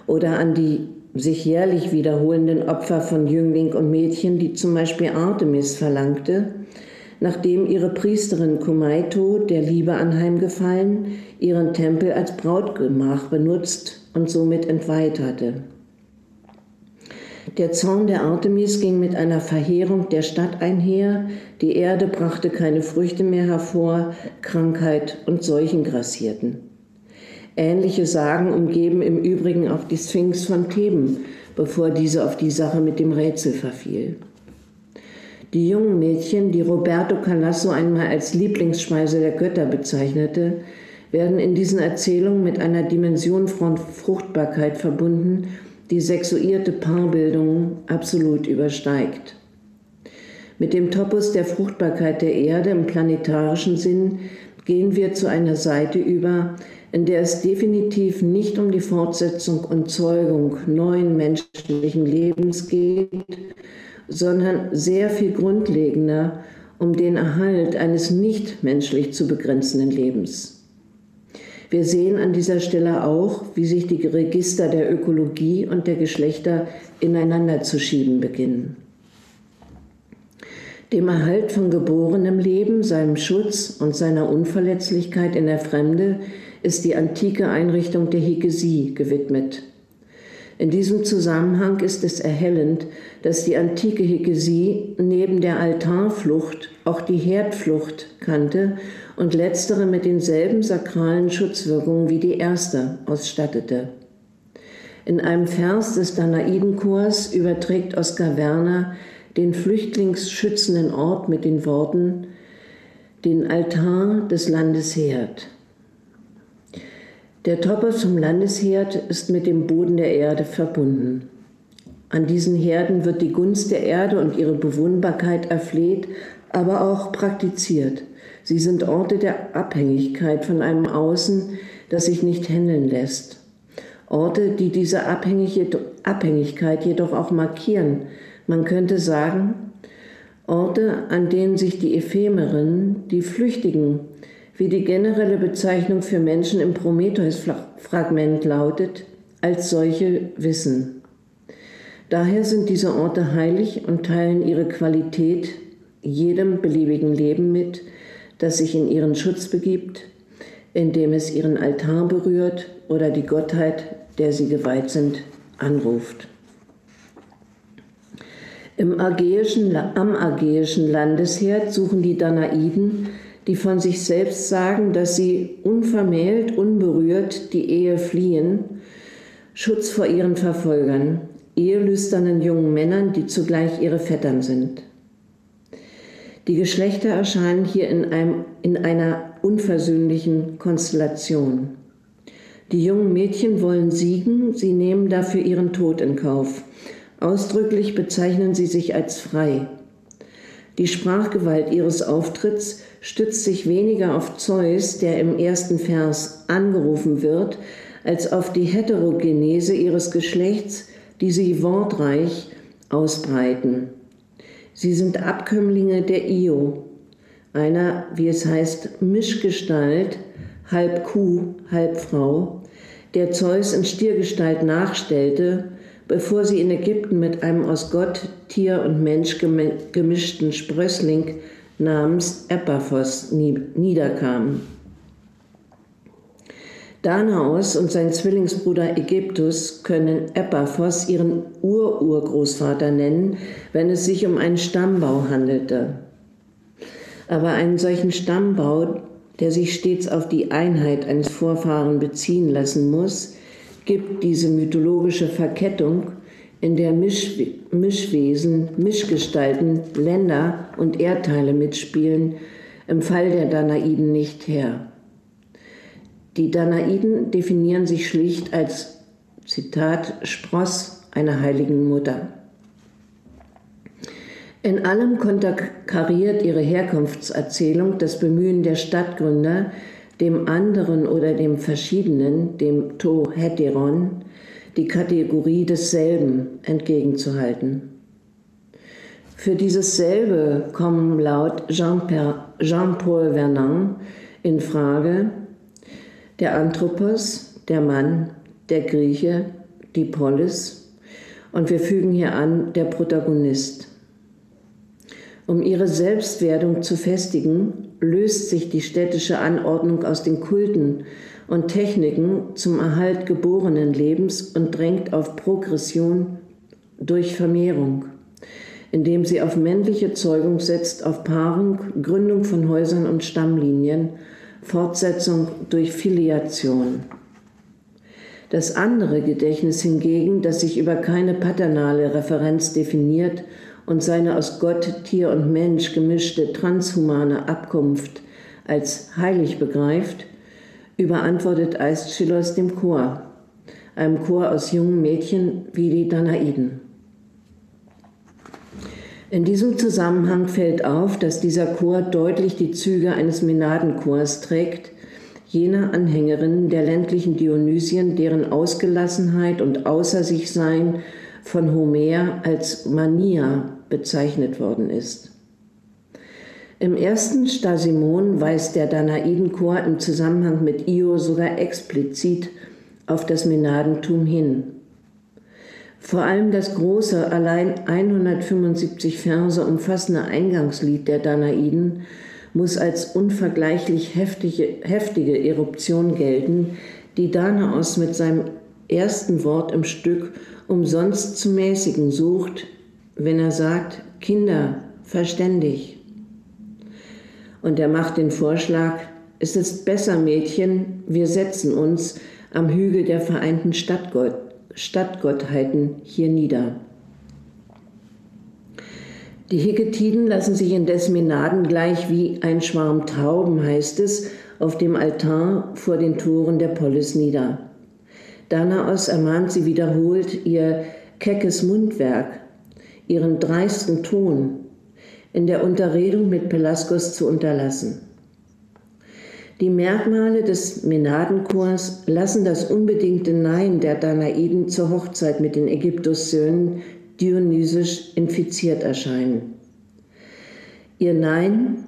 oder an die sich jährlich wiederholenden Opfer von Jüngling und Mädchen, die zum Beispiel Artemis verlangte, nachdem ihre Priesterin Kumaito, der Liebe anheimgefallen, ihren Tempel als Brautgemach benutzt und somit entweiht hatte. Der Zorn der Artemis ging mit einer Verheerung der Stadt einher, die Erde brachte keine Früchte mehr hervor, Krankheit und Seuchen grassierten. Ähnliche Sagen umgeben im Übrigen auch die Sphinx von Theben, bevor diese auf die Sache mit dem Rätsel verfiel. Die jungen Mädchen, die Roberto Calasso einmal als Lieblingsspeise der Götter bezeichnete, werden in diesen Erzählungen mit einer Dimension von Fruchtbarkeit verbunden, die sexuierte Paarbildung absolut übersteigt. Mit dem Topos der Fruchtbarkeit der Erde im planetarischen Sinn gehen wir zu einer Seite über, in der es definitiv nicht um die Fortsetzung und Zeugung neuen menschlichen Lebens geht, sondern sehr viel grundlegender um den Erhalt eines nicht menschlich zu begrenzenden Lebens. Wir sehen an dieser Stelle auch, wie sich die Register der Ökologie und der Geschlechter ineinander zu schieben beginnen. Dem Erhalt von geborenem Leben, seinem Schutz und seiner Unverletzlichkeit in der Fremde ist die antike Einrichtung der Hegesie gewidmet. In diesem Zusammenhang ist es erhellend, dass die antike Hegesie neben der Altarflucht auch die Herdflucht kannte und letztere mit denselben sakralen Schutzwirkungen wie die erste ausstattete. In einem Vers des Danaidenchors überträgt Oskar Werner den flüchtlingsschützenden Ort mit den Worten den Altar des Landesherd. Der Topos zum Landesherd ist mit dem Boden der Erde verbunden. An diesen Herden wird die Gunst der Erde und ihre Bewohnbarkeit erfleht, aber auch praktiziert. Sie sind Orte der Abhängigkeit von einem Außen, das sich nicht handeln lässt. Orte, die diese Abhängigkeit jedoch auch markieren. Man könnte sagen, Orte, an denen sich die Ephemeren, die Flüchtigen, wie die generelle Bezeichnung für Menschen im Prometheus-Fragment lautet, als solche wissen. Daher sind diese Orte heilig und teilen ihre Qualität jedem beliebigen Leben mit, das sich in ihren Schutz begibt, indem es ihren Altar berührt oder die Gottheit, der sie geweiht sind, anruft. Im Ägäischen, am Ägäischen Landesherd suchen die Danaiden, die von sich selbst sagen, dass sie unvermählt, unberührt die Ehe fliehen, Schutz vor ihren Verfolgern, ehelüsternen jungen Männern, die zugleich ihre Vettern sind. Die Geschlechter erscheinen hier in, einem, in einer unversöhnlichen Konstellation. Die jungen Mädchen wollen siegen, sie nehmen dafür ihren Tod in Kauf. Ausdrücklich bezeichnen sie sich als frei. Die Sprachgewalt ihres Auftritts stützt sich weniger auf Zeus, der im ersten Vers angerufen wird, als auf die Heterogenese ihres Geschlechts, die sie wortreich ausbreiten. Sie sind Abkömmlinge der Io, einer, wie es heißt, Mischgestalt, halb Kuh, halb Frau, der Zeus in Stiergestalt nachstellte, bevor sie in Ägypten mit einem aus Gott, Tier und Mensch gemischten Sprössling namens Epaphos niederkamen. Danaos und sein Zwillingsbruder Ägyptus können Epaphos ihren Ururgroßvater nennen, wenn es sich um einen Stammbau handelte. Aber einen solchen Stammbau, der sich stets auf die Einheit eines Vorfahren beziehen lassen muss, gibt diese mythologische Verkettung, in der Misch Mischwesen, Mischgestalten, Länder und Erdteile mitspielen, im Fall der Danaiden nicht her. Die Danaiden definieren sich schlicht als, Zitat, Spross einer heiligen Mutter. In allem konterkariert ihre Herkunftserzählung das Bemühen der Stadtgründer, dem anderen oder dem Verschiedenen, dem To Heteron, die Kategorie desselben entgegenzuhalten. Für dieses selbe kommen laut Jean-Paul Vernon in Frage der Anthropos, der Mann, der Grieche, die Polis und wir fügen hier an der Protagonist. Um ihre Selbstwerdung zu festigen, löst sich die städtische Anordnung aus den Kulten und Techniken zum Erhalt geborenen Lebens und drängt auf Progression durch Vermehrung, indem sie auf männliche Zeugung setzt, auf Paarung, Gründung von Häusern und Stammlinien, Fortsetzung durch Filiation. Das andere Gedächtnis hingegen, das sich über keine paternale Referenz definiert und seine aus Gott, Tier und Mensch gemischte transhumane Abkunft als heilig begreift, überantwortet Aeschylus dem Chor, einem Chor aus jungen Mädchen wie die Danaiden. In diesem Zusammenhang fällt auf, dass dieser Chor deutlich die Züge eines Menadenchors trägt, jener Anhängerinnen der ländlichen Dionysien, deren Ausgelassenheit und Außer sich Sein von Homer als Mania bezeichnet worden ist. Im ersten Stasimon weist der Danaidenchor im Zusammenhang mit Io sogar explizit auf das Menadentum hin. Vor allem das große, allein 175 Verse umfassende Eingangslied der Danaiden muss als unvergleichlich heftige, heftige Eruption gelten, die Danaos mit seinem ersten Wort im Stück umsonst zu mäßigen sucht, wenn er sagt, Kinder, verständig. Und er macht den Vorschlag, es ist besser, Mädchen, wir setzen uns am Hügel der vereinten Stadtgott, Stadtgottheiten hier nieder. Die Heketiden lassen sich in Desmenaden gleich wie ein Schwarm Tauben, heißt es, auf dem Altar vor den Toren der Polis nieder. Danaos ermahnt sie wiederholt, ihr keckes Mundwerk ihren dreisten Ton in der Unterredung mit Pelasgos zu unterlassen. Die Merkmale des Menadenchors lassen das unbedingte Nein der Danaiden zur Hochzeit mit den Ägyptussöhnen dionysisch infiziert erscheinen. Ihr Nein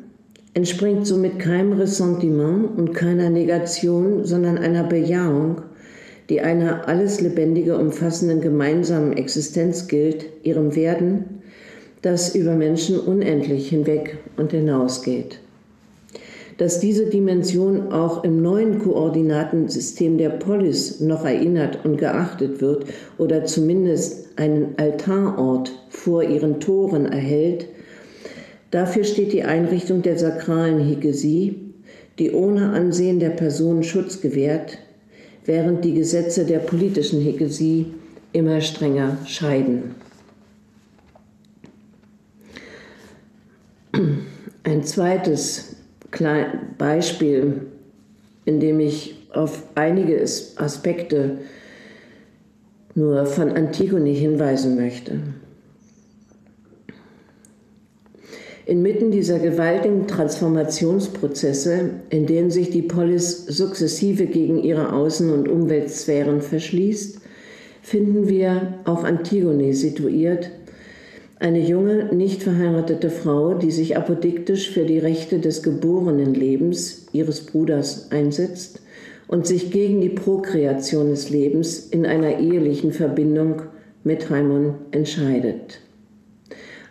entspringt somit keinem Ressentiment und keiner Negation, sondern einer Bejahung die einer alles Lebendige umfassenden gemeinsamen Existenz gilt, ihrem Werden, das über Menschen unendlich hinweg und hinausgeht. dass diese Dimension auch im neuen Koordinatensystem der Polis noch erinnert und geachtet wird oder zumindest einen Altarort vor ihren Toren erhält, dafür steht die Einrichtung der sakralen Hegesie, die ohne Ansehen der Person Schutz gewährt, während die Gesetze der politischen Hegesie immer strenger scheiden. Ein zweites Beispiel, in dem ich auf einige Aspekte nur von Antigone hinweisen möchte. Inmitten dieser gewaltigen Transformationsprozesse, in denen sich die Polis sukzessive gegen ihre Außen- und Umweltsphären verschließt, finden wir auch Antigone situiert, eine junge, nicht verheiratete Frau, die sich apodiktisch für die Rechte des geborenen Lebens ihres Bruders einsetzt und sich gegen die Prokreation des Lebens in einer ehelichen Verbindung mit Haimon entscheidet.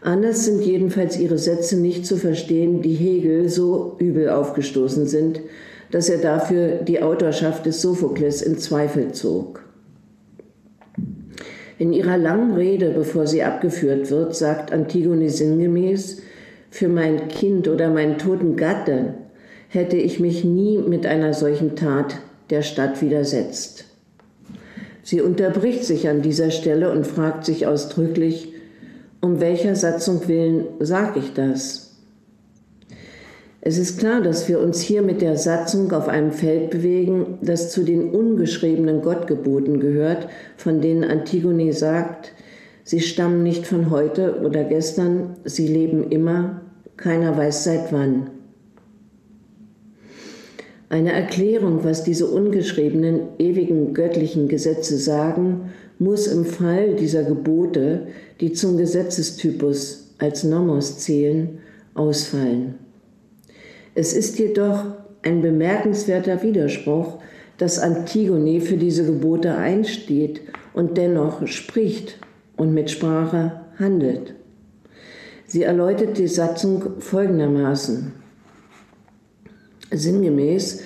Anders sind jedenfalls ihre Sätze nicht zu verstehen, die Hegel so übel aufgestoßen sind, dass er dafür die Autorschaft des Sophokles in Zweifel zog. In ihrer langen Rede, bevor sie abgeführt wird, sagt Antigone sinngemäß, für mein Kind oder meinen toten Gatten hätte ich mich nie mit einer solchen Tat der Stadt widersetzt. Sie unterbricht sich an dieser Stelle und fragt sich ausdrücklich, um welcher Satzung willen sage ich das? Es ist klar, dass wir uns hier mit der Satzung auf einem Feld bewegen, das zu den ungeschriebenen Gottgeboten gehört, von denen Antigone sagt, sie stammen nicht von heute oder gestern, sie leben immer, keiner weiß seit wann. Eine Erklärung, was diese ungeschriebenen, ewigen göttlichen Gesetze sagen, muss im Fall dieser Gebote, die zum Gesetzestypus als Nomos zählen, ausfallen. Es ist jedoch ein bemerkenswerter Widerspruch, dass Antigone für diese Gebote einsteht und dennoch spricht und mit Sprache handelt. Sie erläutert die Satzung folgendermaßen. Sinngemäß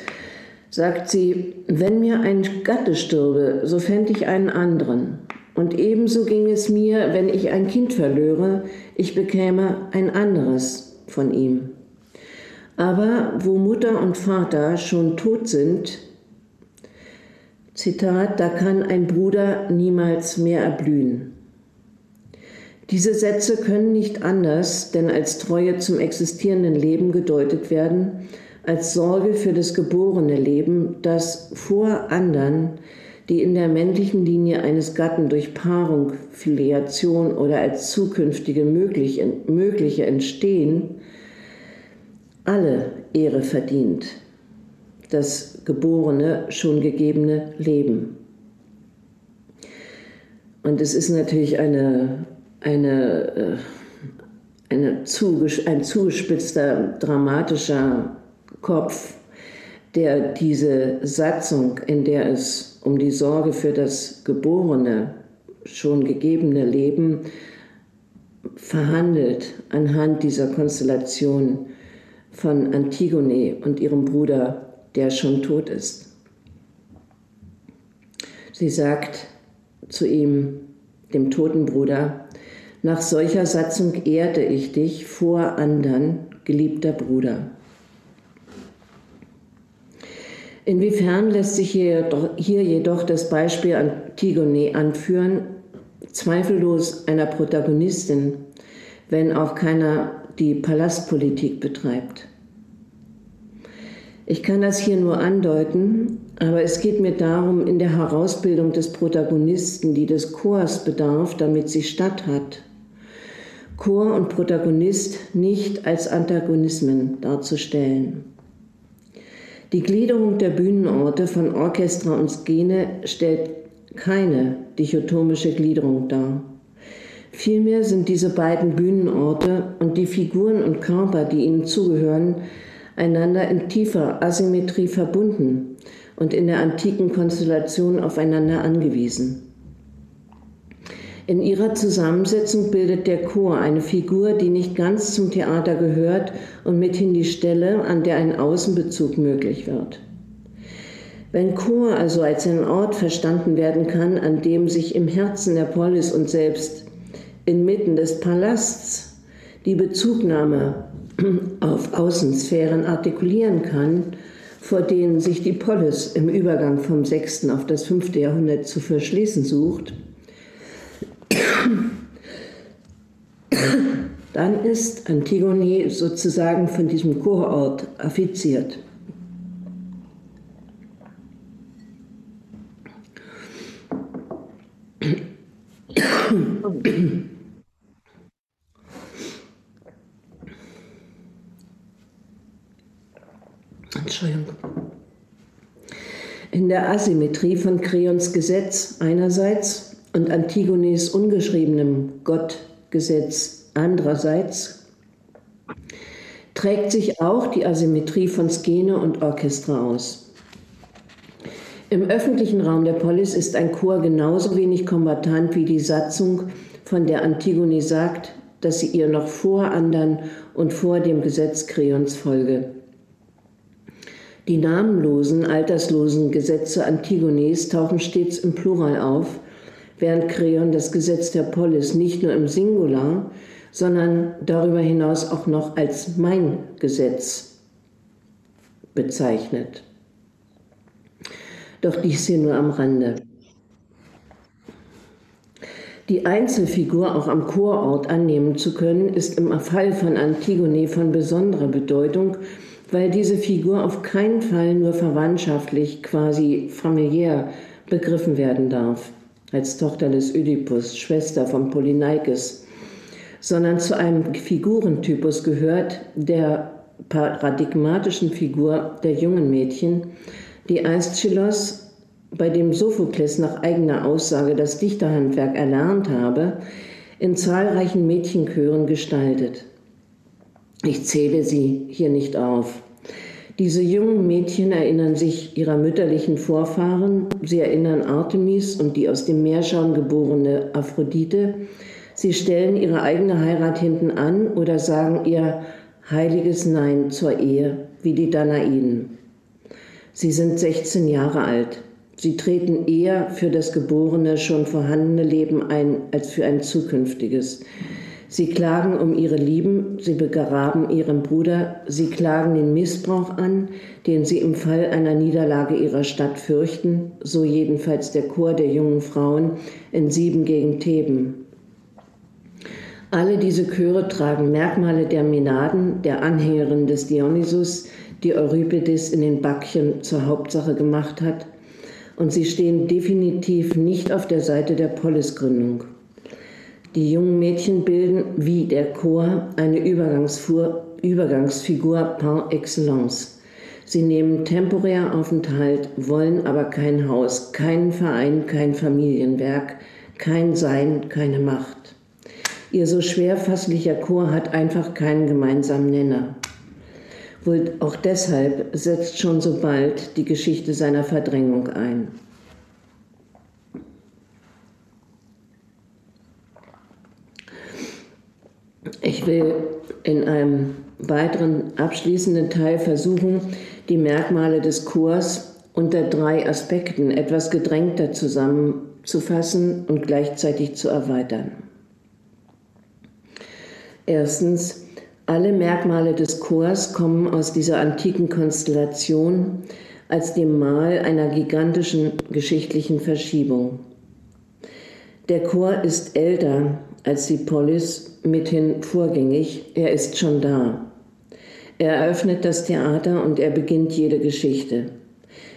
sagt sie, wenn mir ein Gatte stürbe, so fände ich einen anderen. Und ebenso ging es mir, wenn ich ein Kind verlöre, ich bekäme ein anderes von ihm. Aber wo Mutter und Vater schon tot sind, Zitat, da kann ein Bruder niemals mehr erblühen. Diese Sätze können nicht anders denn als Treue zum existierenden Leben gedeutet werden, als Sorge für das geborene Leben, das vor anderen, die in der männlichen Linie eines Gatten durch Paarung, Filiation oder als zukünftige mögliche entstehen, alle Ehre verdient, das geborene, schon gegebene Leben. Und es ist natürlich eine, eine, äh, eine ein zugespitzter, dramatischer Kopf, der diese Satzung, in der es um die Sorge für das geborene, schon gegebene Leben verhandelt, anhand dieser Konstellation von Antigone und ihrem Bruder, der schon tot ist. Sie sagt zu ihm, dem toten Bruder, nach solcher Satzung ehrte ich dich vor andern, geliebter Bruder. Inwiefern lässt sich hier, hier jedoch das Beispiel Antigone anführen, zweifellos einer Protagonistin, wenn auch keiner die Palastpolitik betreibt. Ich kann das hier nur andeuten, aber es geht mir darum, in der Herausbildung des Protagonisten, die des Chors bedarf, damit sie statt hat, Chor und Protagonist nicht als Antagonismen darzustellen. Die Gliederung der Bühnenorte von Orchestra und Skene stellt keine dichotomische Gliederung dar. Vielmehr sind diese beiden Bühnenorte und die Figuren und Körper, die ihnen zugehören, einander in tiefer Asymmetrie verbunden und in der antiken Konstellation aufeinander angewiesen. In ihrer Zusammensetzung bildet der Chor eine Figur, die nicht ganz zum Theater gehört und mithin die Stelle, an der ein Außenbezug möglich wird. Wenn Chor also als ein Ort verstanden werden kann, an dem sich im Herzen der Polis und selbst inmitten des Palasts die Bezugnahme auf Außensphären artikulieren kann, vor denen sich die Polis im Übergang vom 6. auf das 5. Jahrhundert zu verschließen sucht, dann ist Antigone sozusagen von diesem Chorort affiziert. Entschuldigung. In der Asymmetrie von Kreons Gesetz einerseits und Antigones ungeschriebenem Gottgesetz andererseits trägt sich auch die Asymmetrie von Skene und Orchestra aus. Im öffentlichen Raum der Polis ist ein Chor genauso wenig kombatant wie die Satzung, von der Antigone sagt, dass sie ihr noch vor anderen und vor dem Gesetz Kreons folge. Die namenlosen, alterslosen Gesetze Antigones tauchen stets im Plural auf, während Kreon das Gesetz der Polis nicht nur im Singular, sondern darüber hinaus auch noch als mein Gesetz bezeichnet. Doch dies hier nur am Rande. Die Einzelfigur auch am Chorort annehmen zu können, ist im Fall von Antigone von besonderer Bedeutung, weil diese Figur auf keinen Fall nur verwandtschaftlich, quasi familiär begriffen werden darf, als Tochter des Ödipus, Schwester von Polyneikes, sondern zu einem Figurentypus gehört, der paradigmatischen Figur der jungen Mädchen, die Aeschylus, bei dem Sophokles nach eigener Aussage das Dichterhandwerk erlernt habe, in zahlreichen Mädchenchören gestaltet. Ich zähle sie hier nicht auf. Diese jungen Mädchen erinnern sich ihrer mütterlichen Vorfahren, sie erinnern Artemis und die aus dem Meerschaum geborene Aphrodite, sie stellen ihre eigene Heirat hinten an oder sagen ihr heiliges Nein zur Ehe, wie die Danaiden. Sie sind 16 Jahre alt. Sie treten eher für das geborene, schon vorhandene Leben ein, als für ein zukünftiges. Sie klagen um ihre Lieben, sie begraben ihren Bruder, sie klagen den Missbrauch an, den sie im Fall einer Niederlage ihrer Stadt fürchten, so jedenfalls der Chor der jungen Frauen in Sieben gegen Theben. Alle diese Chöre tragen Merkmale der Menaden, der Anhängerin des Dionysus, die Euripides in den Backchen zur Hauptsache gemacht hat, und sie stehen definitiv nicht auf der Seite der Polisgründung. Die jungen Mädchen bilden wie der Chor eine Übergangsfigur par excellence. Sie nehmen temporär Aufenthalt, wollen aber kein Haus, keinen Verein, kein Familienwerk, kein Sein, keine Macht. Ihr so schwerfasslicher Chor hat einfach keinen gemeinsamen Nenner. Wohl auch deshalb setzt schon so bald die Geschichte seiner Verdrängung ein. Ich will in einem weiteren abschließenden Teil versuchen, die Merkmale des Chors unter drei Aspekten etwas gedrängter zusammenzufassen und gleichzeitig zu erweitern. Erstens, alle Merkmale des Chors kommen aus dieser antiken Konstellation als dem Mal einer gigantischen geschichtlichen Verschiebung. Der Chor ist älter als die Polis mithin vorgängig, er ist schon da. Er eröffnet das Theater und er beginnt jede Geschichte.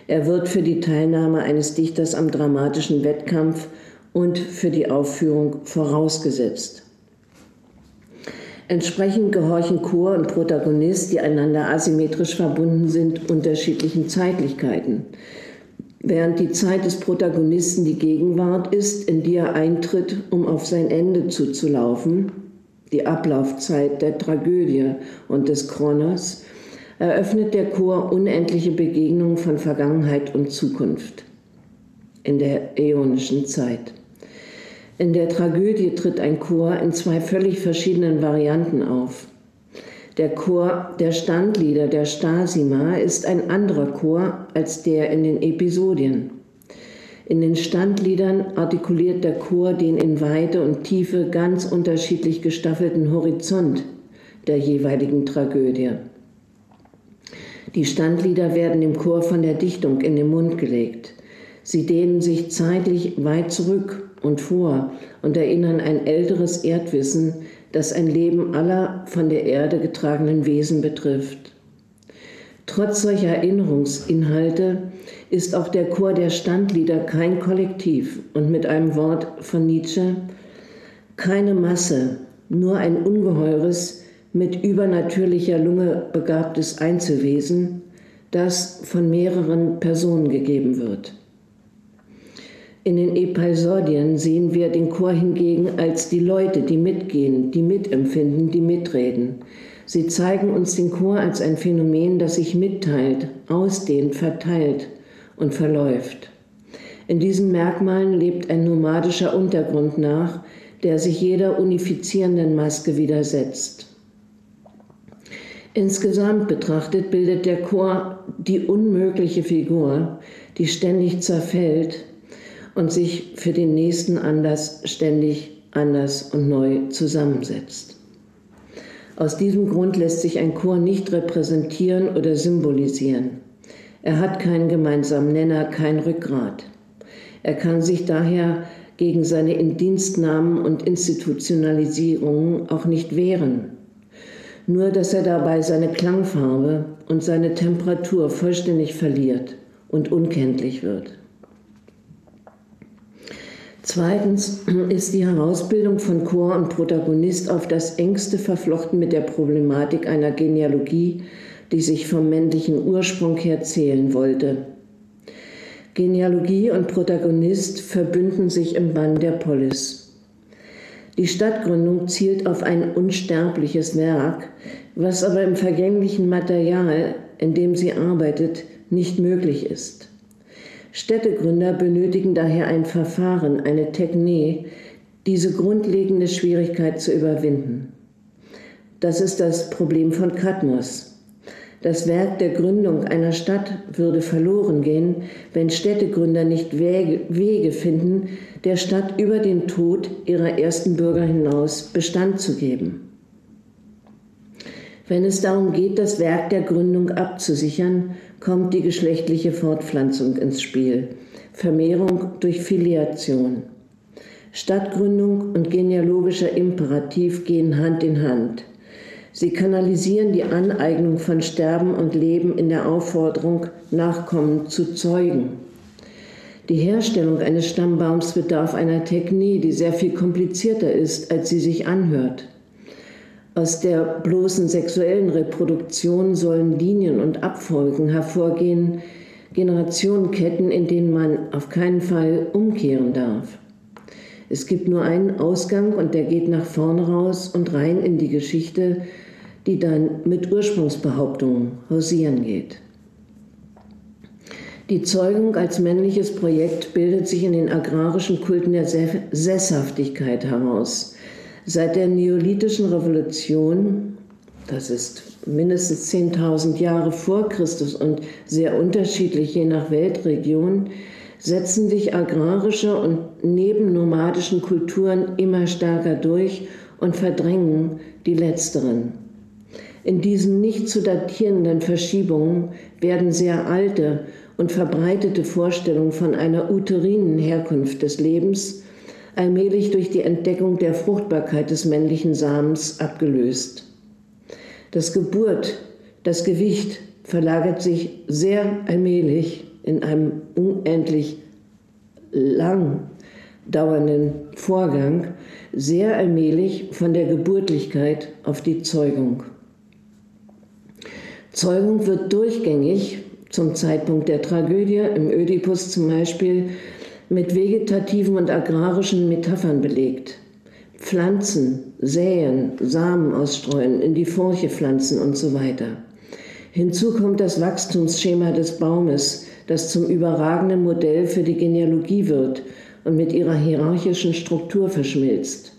Er wird für die Teilnahme eines Dichters am dramatischen Wettkampf und für die Aufführung vorausgesetzt. Entsprechend gehorchen Chor und Protagonist, die einander asymmetrisch verbunden sind, unterschiedlichen Zeitlichkeiten. Während die Zeit des Protagonisten die Gegenwart ist, in die er eintritt, um auf sein Ende zuzulaufen, die Ablaufzeit der Tragödie und des Kronos, eröffnet der Chor unendliche Begegnungen von Vergangenheit und Zukunft in der äonischen Zeit. In der Tragödie tritt ein Chor in zwei völlig verschiedenen Varianten auf. Der Chor der Standlieder der Stasima ist ein anderer Chor als der in den Episodien. In den Standliedern artikuliert der Chor den in Weite und Tiefe ganz unterschiedlich gestaffelten Horizont der jeweiligen Tragödie. Die Standlieder werden dem Chor von der Dichtung in den Mund gelegt. Sie dehnen sich zeitlich weit zurück und vor und erinnern ein älteres Erdwissen, das ein Leben aller von der Erde getragenen Wesen betrifft. Trotz solcher Erinnerungsinhalte ist auch der Chor der Standlieder kein Kollektiv und mit einem Wort von Nietzsche keine Masse, nur ein ungeheures, mit übernatürlicher Lunge begabtes Einzelwesen, das von mehreren Personen gegeben wird. In den Episodien sehen wir den Chor hingegen als die Leute, die mitgehen, die mitempfinden, die mitreden. Sie zeigen uns den Chor als ein Phänomen, das sich mitteilt, ausdehnt, verteilt und verläuft. In diesen Merkmalen lebt ein nomadischer Untergrund nach, der sich jeder unifizierenden Maske widersetzt. Insgesamt betrachtet bildet der Chor die unmögliche Figur, die ständig zerfällt, und sich für den nächsten Anlass ständig anders und neu zusammensetzt. Aus diesem Grund lässt sich ein Chor nicht repräsentieren oder symbolisieren. Er hat keinen gemeinsamen Nenner, kein Rückgrat. Er kann sich daher gegen seine Indienstnahmen und Institutionalisierungen auch nicht wehren. Nur dass er dabei seine Klangfarbe und seine Temperatur vollständig verliert und unkenntlich wird. Zweitens ist die Herausbildung von Chor und Protagonist auf das engste verflochten mit der Problematik einer Genealogie, die sich vom männlichen Ursprung her zählen wollte. Genealogie und Protagonist verbünden sich im Bann der Polis. Die Stadtgründung zielt auf ein unsterbliches Werk, was aber im vergänglichen Material, in dem sie arbeitet, nicht möglich ist. Städtegründer benötigen daher ein Verfahren, eine Technik, diese grundlegende Schwierigkeit zu überwinden. Das ist das Problem von Katmos. Das Werk der Gründung einer Stadt würde verloren gehen, wenn Städtegründer nicht Wege, Wege finden, der Stadt über den Tod ihrer ersten Bürger hinaus Bestand zu geben. Wenn es darum geht, das Werk der Gründung abzusichern, kommt die geschlechtliche Fortpflanzung ins Spiel, Vermehrung durch Filiation. Stadtgründung und genealogischer Imperativ gehen Hand in Hand. Sie kanalisieren die Aneignung von Sterben und Leben in der Aufforderung, Nachkommen zu zeugen. Die Herstellung eines Stammbaums bedarf einer Technik, die sehr viel komplizierter ist, als sie sich anhört. Aus der bloßen sexuellen Reproduktion sollen Linien und Abfolgen hervorgehen, Generationenketten, in denen man auf keinen Fall umkehren darf. Es gibt nur einen Ausgang und der geht nach vorne raus und rein in die Geschichte, die dann mit Ursprungsbehauptungen hausieren geht. Die Zeugung als männliches Projekt bildet sich in den agrarischen Kulten der Sesshaftigkeit heraus. Seit der neolithischen Revolution, das ist mindestens 10.000 Jahre vor Christus und sehr unterschiedlich je nach Weltregion, setzen sich agrarische und nebennomadischen Kulturen immer stärker durch und verdrängen die letzteren. In diesen nicht zu datierenden Verschiebungen werden sehr alte und verbreitete Vorstellungen von einer uterinen Herkunft des Lebens allmählich durch die Entdeckung der Fruchtbarkeit des männlichen Samens abgelöst. Das Geburt, das Gewicht verlagert sich sehr allmählich in einem unendlich lang dauernden Vorgang sehr allmählich von der Geburtlichkeit auf die Zeugung. Zeugung wird durchgängig zum Zeitpunkt der Tragödie, im Ödipus zum Beispiel, mit vegetativen und agrarischen Metaphern belegt. Pflanzen, säen, Samen ausstreuen, in die Furche pflanzen und so weiter. Hinzu kommt das Wachstumsschema des Baumes, das zum überragenden Modell für die Genealogie wird und mit ihrer hierarchischen Struktur verschmilzt.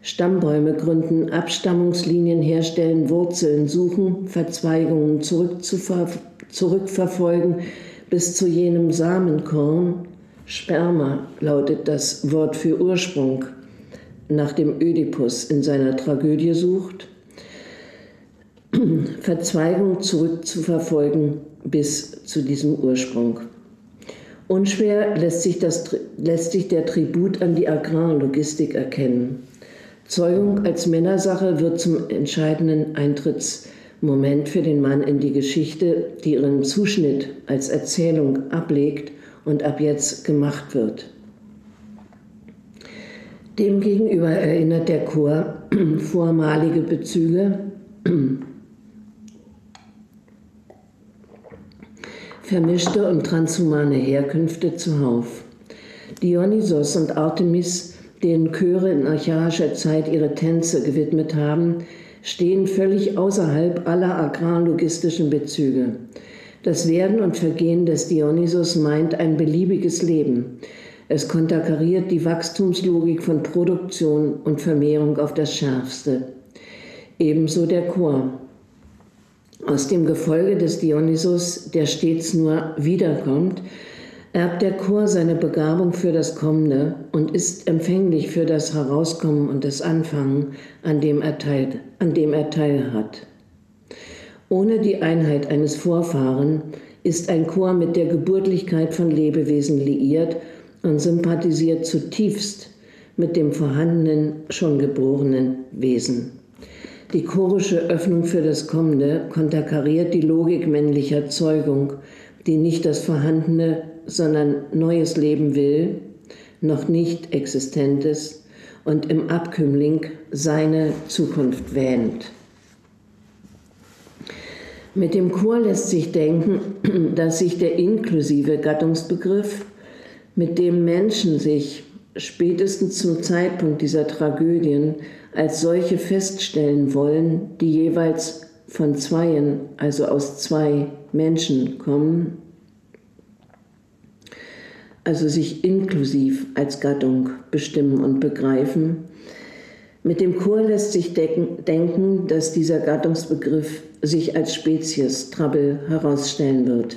Stammbäume gründen, Abstammungslinien herstellen, Wurzeln suchen, Verzweigungen zurückverfolgen bis zu jenem Samenkorn. Sperma lautet das Wort für Ursprung, nach dem Ödipus in seiner Tragödie sucht. Verzweigung zurückzuverfolgen bis zu diesem Ursprung. Unschwer lässt sich, das, lässt sich der Tribut an die Agrarlogistik erkennen. Zeugung als Männersache wird zum entscheidenden Eintrittsmoment für den Mann in die Geschichte, die ihren Zuschnitt als Erzählung ablegt und ab jetzt gemacht wird. Demgegenüber erinnert der Chor vormalige Bezüge vermischte und transhumane Herkünfte zuhauf. Dionysos und Artemis denen Chöre in archaischer Zeit ihre Tänze gewidmet haben, stehen völlig außerhalb aller agrarlogistischen Bezüge. Das Werden und Vergehen des Dionysos meint ein beliebiges Leben. Es konterkariert die Wachstumslogik von Produktion und Vermehrung auf das Schärfste. Ebenso der Chor. Aus dem Gefolge des Dionysos, der stets nur wiederkommt, erbt der Chor seine Begabung für das Kommende und ist empfänglich für das Herauskommen und das Anfangen, an dem er, teil, an dem er Teil hat. Ohne die Einheit eines Vorfahren ist ein Chor mit der Geburtlichkeit von Lebewesen liiert und sympathisiert zutiefst mit dem vorhandenen, schon geborenen Wesen. Die chorische Öffnung für das Kommende konterkariert die Logik männlicher Zeugung, die nicht das Vorhandene sondern neues Leben will, noch nicht existentes und im Abkömmling seine Zukunft wähnt. Mit dem Chor lässt sich denken, dass sich der inklusive Gattungsbegriff, mit dem Menschen sich spätestens zum Zeitpunkt dieser Tragödien als solche feststellen wollen, die jeweils von Zweien, also aus zwei Menschen kommen, also sich inklusiv als Gattung bestimmen und begreifen. Mit dem Chor lässt sich denken, dass dieser Gattungsbegriff sich als Spezies Trouble herausstellen wird.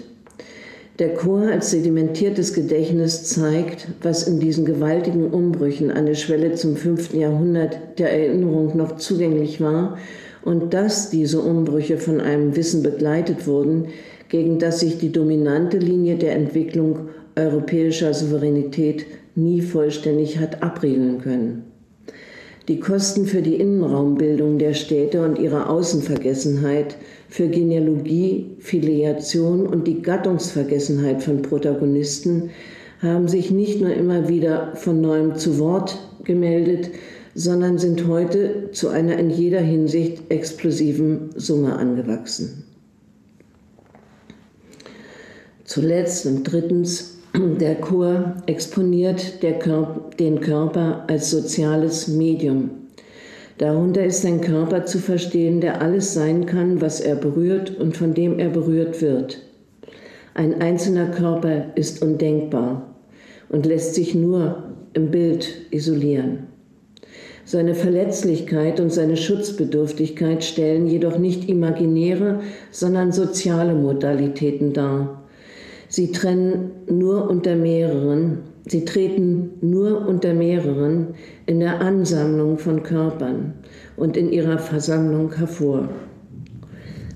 Der Chor als sedimentiertes Gedächtnis zeigt, was in diesen gewaltigen Umbrüchen an der Schwelle zum 5. Jahrhundert der Erinnerung noch zugänglich war und dass diese Umbrüche von einem Wissen begleitet wurden, gegen das sich die dominante Linie der Entwicklung europäischer Souveränität nie vollständig hat abriegeln können. Die Kosten für die Innenraumbildung der Städte und ihre Außenvergessenheit, für Genealogie, Filiation und die Gattungsvergessenheit von Protagonisten haben sich nicht nur immer wieder von neuem zu Wort gemeldet, sondern sind heute zu einer in jeder Hinsicht explosiven Summe angewachsen. Zuletzt und drittens der Chor exponiert der Körper, den Körper als soziales Medium. Darunter ist ein Körper zu verstehen, der alles sein kann, was er berührt und von dem er berührt wird. Ein einzelner Körper ist undenkbar und lässt sich nur im Bild isolieren. Seine Verletzlichkeit und seine Schutzbedürftigkeit stellen jedoch nicht imaginäre, sondern soziale Modalitäten dar. Sie trennen nur unter mehreren, sie treten nur unter mehreren in der Ansammlung von Körpern und in ihrer Versammlung hervor.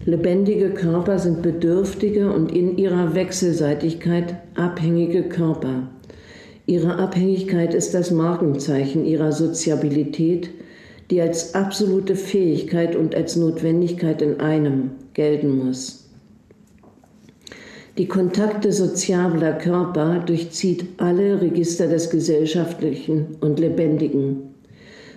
Lebendige Körper sind bedürftige und in ihrer Wechselseitigkeit abhängige Körper. Ihre Abhängigkeit ist das Markenzeichen ihrer Soziabilität, die als absolute Fähigkeit und als Notwendigkeit in einem gelten muss. Die Kontakte soziabler Körper durchzieht alle Register des Gesellschaftlichen und Lebendigen.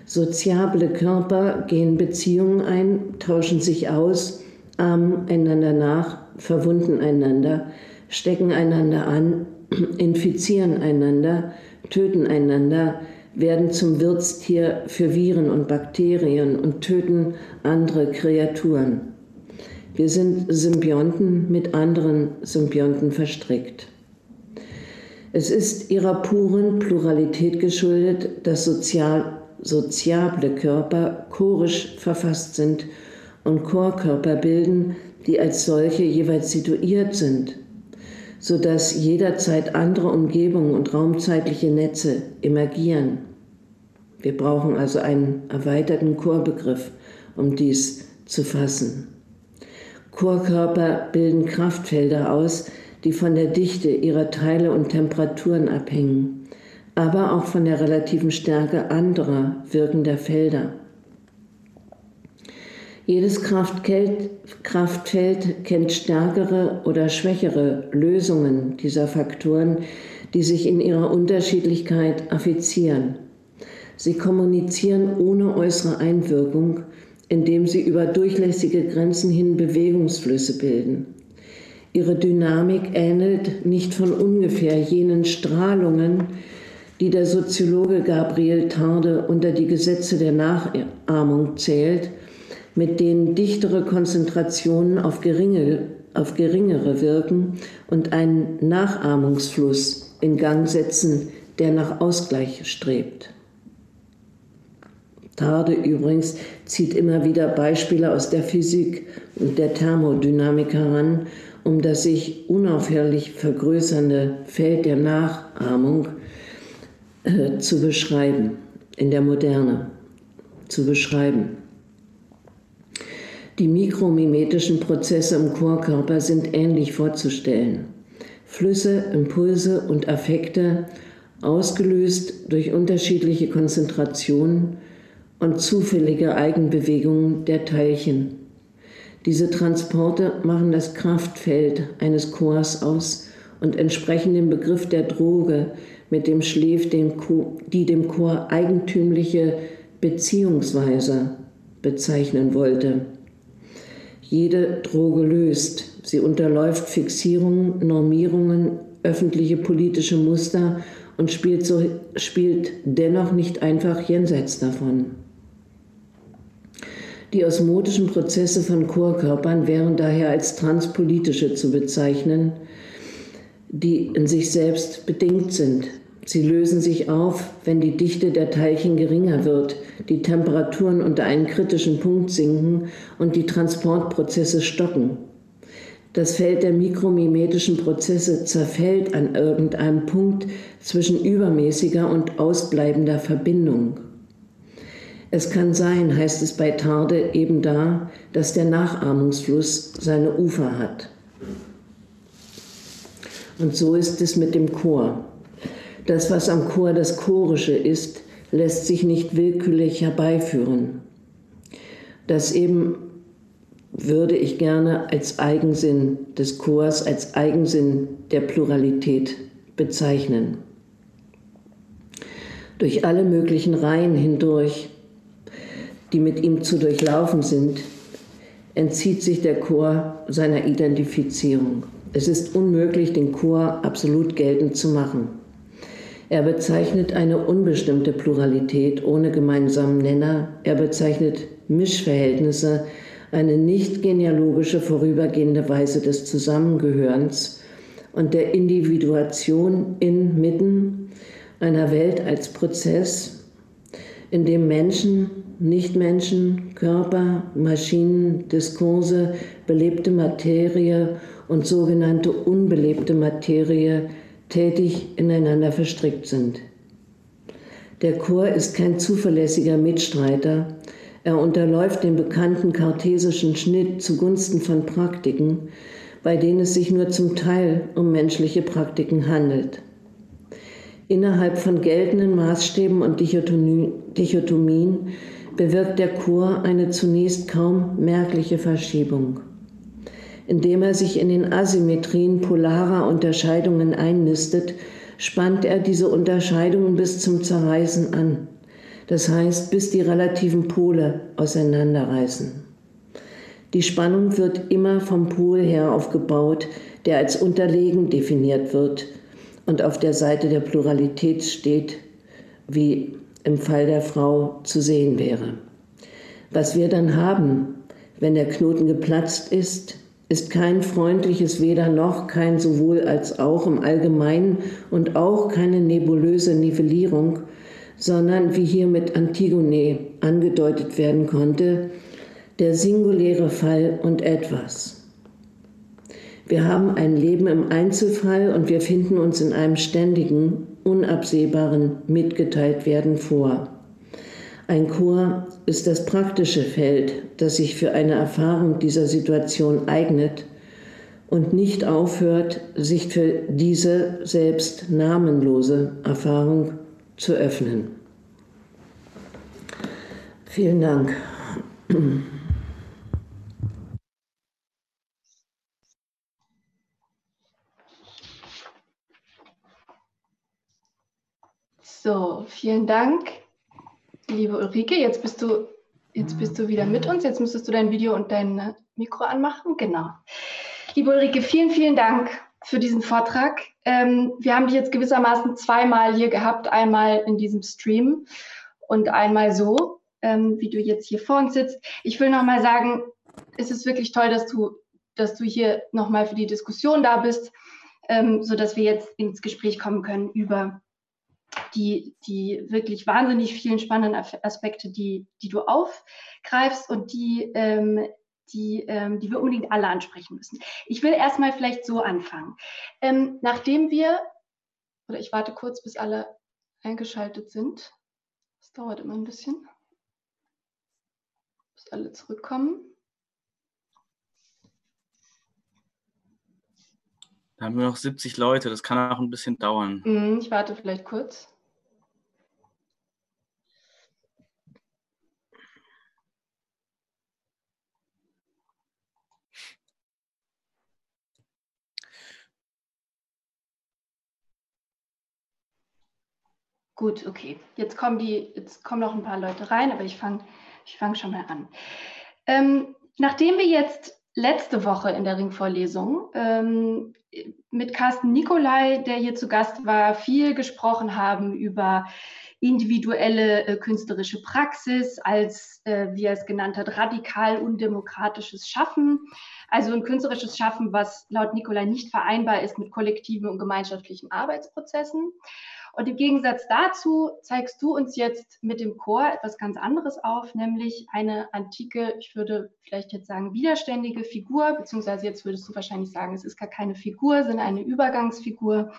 Soziable Körper gehen Beziehungen ein, tauschen sich aus, ahmen einander nach, verwunden einander, stecken einander an, infizieren einander, töten einander, werden zum Wirtstier für Viren und Bakterien und töten andere Kreaturen. Wir sind Symbionten mit anderen Symbionten verstrickt. Es ist ihrer puren Pluralität geschuldet, dass sozial, soziable Körper chorisch verfasst sind und Chorkörper bilden, die als solche jeweils situiert sind, sodass jederzeit andere Umgebungen und raumzeitliche Netze emergieren. Wir brauchen also einen erweiterten Chorbegriff, um dies zu fassen. Chorkörper bilden Kraftfelder aus, die von der Dichte ihrer Teile und Temperaturen abhängen, aber auch von der relativen Stärke anderer wirkender Felder. Jedes Kraftfeld, kennt stärkere oder schwächere Lösungen dieser Faktoren, die sich in ihrer Unterschiedlichkeit affizieren. Sie kommunizieren ohne äußere Einwirkung, indem sie über durchlässige Grenzen hin Bewegungsflüsse bilden. Ihre Dynamik ähnelt nicht von ungefähr jenen Strahlungen, die der Soziologe Gabriel Tarde unter die Gesetze der Nachahmung zählt, mit denen dichtere Konzentrationen auf, geringe, auf geringere wirken und einen Nachahmungsfluss in Gang setzen, der nach Ausgleich strebt. Tarde übrigens zieht immer wieder Beispiele aus der Physik und der Thermodynamik heran um das sich unaufhörlich vergrößernde Feld der Nachahmung äh, zu beschreiben, in der Moderne zu beschreiben. Die mikromimetischen Prozesse im Chorkörper sind ähnlich vorzustellen. Flüsse, Impulse und Affekte, ausgelöst durch unterschiedliche Konzentrationen und zufällige Eigenbewegungen der Teilchen. Diese Transporte machen das Kraftfeld eines Chors aus und entsprechen dem Begriff der Droge, mit dem Schläf den Chor, die dem Chor eigentümliche Beziehungsweise bezeichnen wollte. Jede Droge löst. Sie unterläuft Fixierungen, Normierungen, öffentliche politische Muster und spielt, so, spielt dennoch nicht einfach jenseits davon. Die osmotischen Prozesse von Chorkörpern wären daher als transpolitische zu bezeichnen, die in sich selbst bedingt sind. Sie lösen sich auf, wenn die Dichte der Teilchen geringer wird, die Temperaturen unter einen kritischen Punkt sinken und die Transportprozesse stocken. Das Feld der mikromimetischen Prozesse zerfällt an irgendeinem Punkt zwischen übermäßiger und ausbleibender Verbindung. Es kann sein, heißt es bei Tarde eben da, dass der Nachahmungsfluss seine Ufer hat. Und so ist es mit dem Chor. Das, was am Chor das Chorische ist, lässt sich nicht willkürlich herbeiführen. Das eben würde ich gerne als Eigensinn des Chors, als Eigensinn der Pluralität bezeichnen. Durch alle möglichen Reihen hindurch die mit ihm zu durchlaufen sind, entzieht sich der Chor seiner Identifizierung. Es ist unmöglich, den Chor absolut geltend zu machen. Er bezeichnet eine unbestimmte Pluralität ohne gemeinsamen Nenner. Er bezeichnet Mischverhältnisse, eine nicht genealogische vorübergehende Weise des Zusammengehörens und der Individuation inmitten einer Welt als Prozess, in dem Menschen Nichtmenschen, Körper, Maschinen, Diskurse, belebte Materie und sogenannte unbelebte Materie tätig ineinander verstrickt sind. Der Chor ist kein zuverlässiger Mitstreiter. Er unterläuft den bekannten kartesischen Schnitt zugunsten von Praktiken, bei denen es sich nur zum Teil um menschliche Praktiken handelt. Innerhalb von geltenden Maßstäben und Dichotomien bewirkt der Chor eine zunächst kaum merkliche Verschiebung. Indem er sich in den Asymmetrien polarer Unterscheidungen einnistet, spannt er diese Unterscheidungen bis zum Zerreißen an, das heißt bis die relativen Pole auseinanderreißen. Die Spannung wird immer vom Pol her aufgebaut, der als unterlegen definiert wird und auf der Seite der Pluralität steht, wie im Fall der Frau zu sehen wäre. Was wir dann haben, wenn der Knoten geplatzt ist, ist kein freundliches Weder noch, kein sowohl als auch im Allgemeinen und auch keine nebulöse Nivellierung, sondern wie hier mit Antigone angedeutet werden konnte, der singuläre Fall und etwas. Wir haben ein Leben im Einzelfall und wir finden uns in einem ständigen, unabsehbaren Mitgeteiltwerden vor. Ein Chor ist das praktische Feld, das sich für eine Erfahrung dieser Situation eignet und nicht aufhört, sich für diese selbst namenlose Erfahrung zu öffnen. Vielen Dank. So, vielen Dank, liebe Ulrike. Jetzt bist du, jetzt bist du wieder mit uns. Jetzt müsstest du dein Video und dein Mikro anmachen. Genau. Liebe Ulrike, vielen, vielen Dank für diesen Vortrag. Ähm, wir haben dich jetzt gewissermaßen zweimal hier gehabt, einmal in diesem Stream und einmal so, ähm, wie du jetzt hier vor uns sitzt. Ich will nochmal sagen, es ist wirklich toll, dass du, dass du hier nochmal für die Diskussion da bist, ähm, sodass wir jetzt ins Gespräch kommen können über die, die wirklich wahnsinnig vielen spannenden Aspekte, die, die du aufgreifst und die, ähm, die, ähm, die wir unbedingt alle ansprechen müssen. Ich will erstmal vielleicht so anfangen. Ähm, nachdem wir, oder ich warte kurz, bis alle eingeschaltet sind. Das dauert immer ein bisschen, bis alle zurückkommen. Da haben wir noch 70 Leute, das kann auch ein bisschen dauern. Mhm, ich warte vielleicht kurz. Gut, okay. Jetzt kommen die, jetzt kommen noch ein paar Leute rein, aber ich fange ich fang schon mal an. Ähm, nachdem wir jetzt letzte Woche in der Ringvorlesung ähm, mit Carsten Nikolai, der hier zu Gast war, viel gesprochen haben über individuelle äh, künstlerische Praxis als, äh, wie er es genannt hat, radikal undemokratisches Schaffen. Also ein künstlerisches Schaffen, was laut Nikolai nicht vereinbar ist mit kollektiven und gemeinschaftlichen Arbeitsprozessen. Und im Gegensatz dazu zeigst du uns jetzt mit dem Chor etwas ganz anderes auf, nämlich eine antike, ich würde vielleicht jetzt sagen, widerständige Figur, beziehungsweise jetzt würdest du wahrscheinlich sagen, es ist gar keine Figur, sondern eine Übergangsfigur,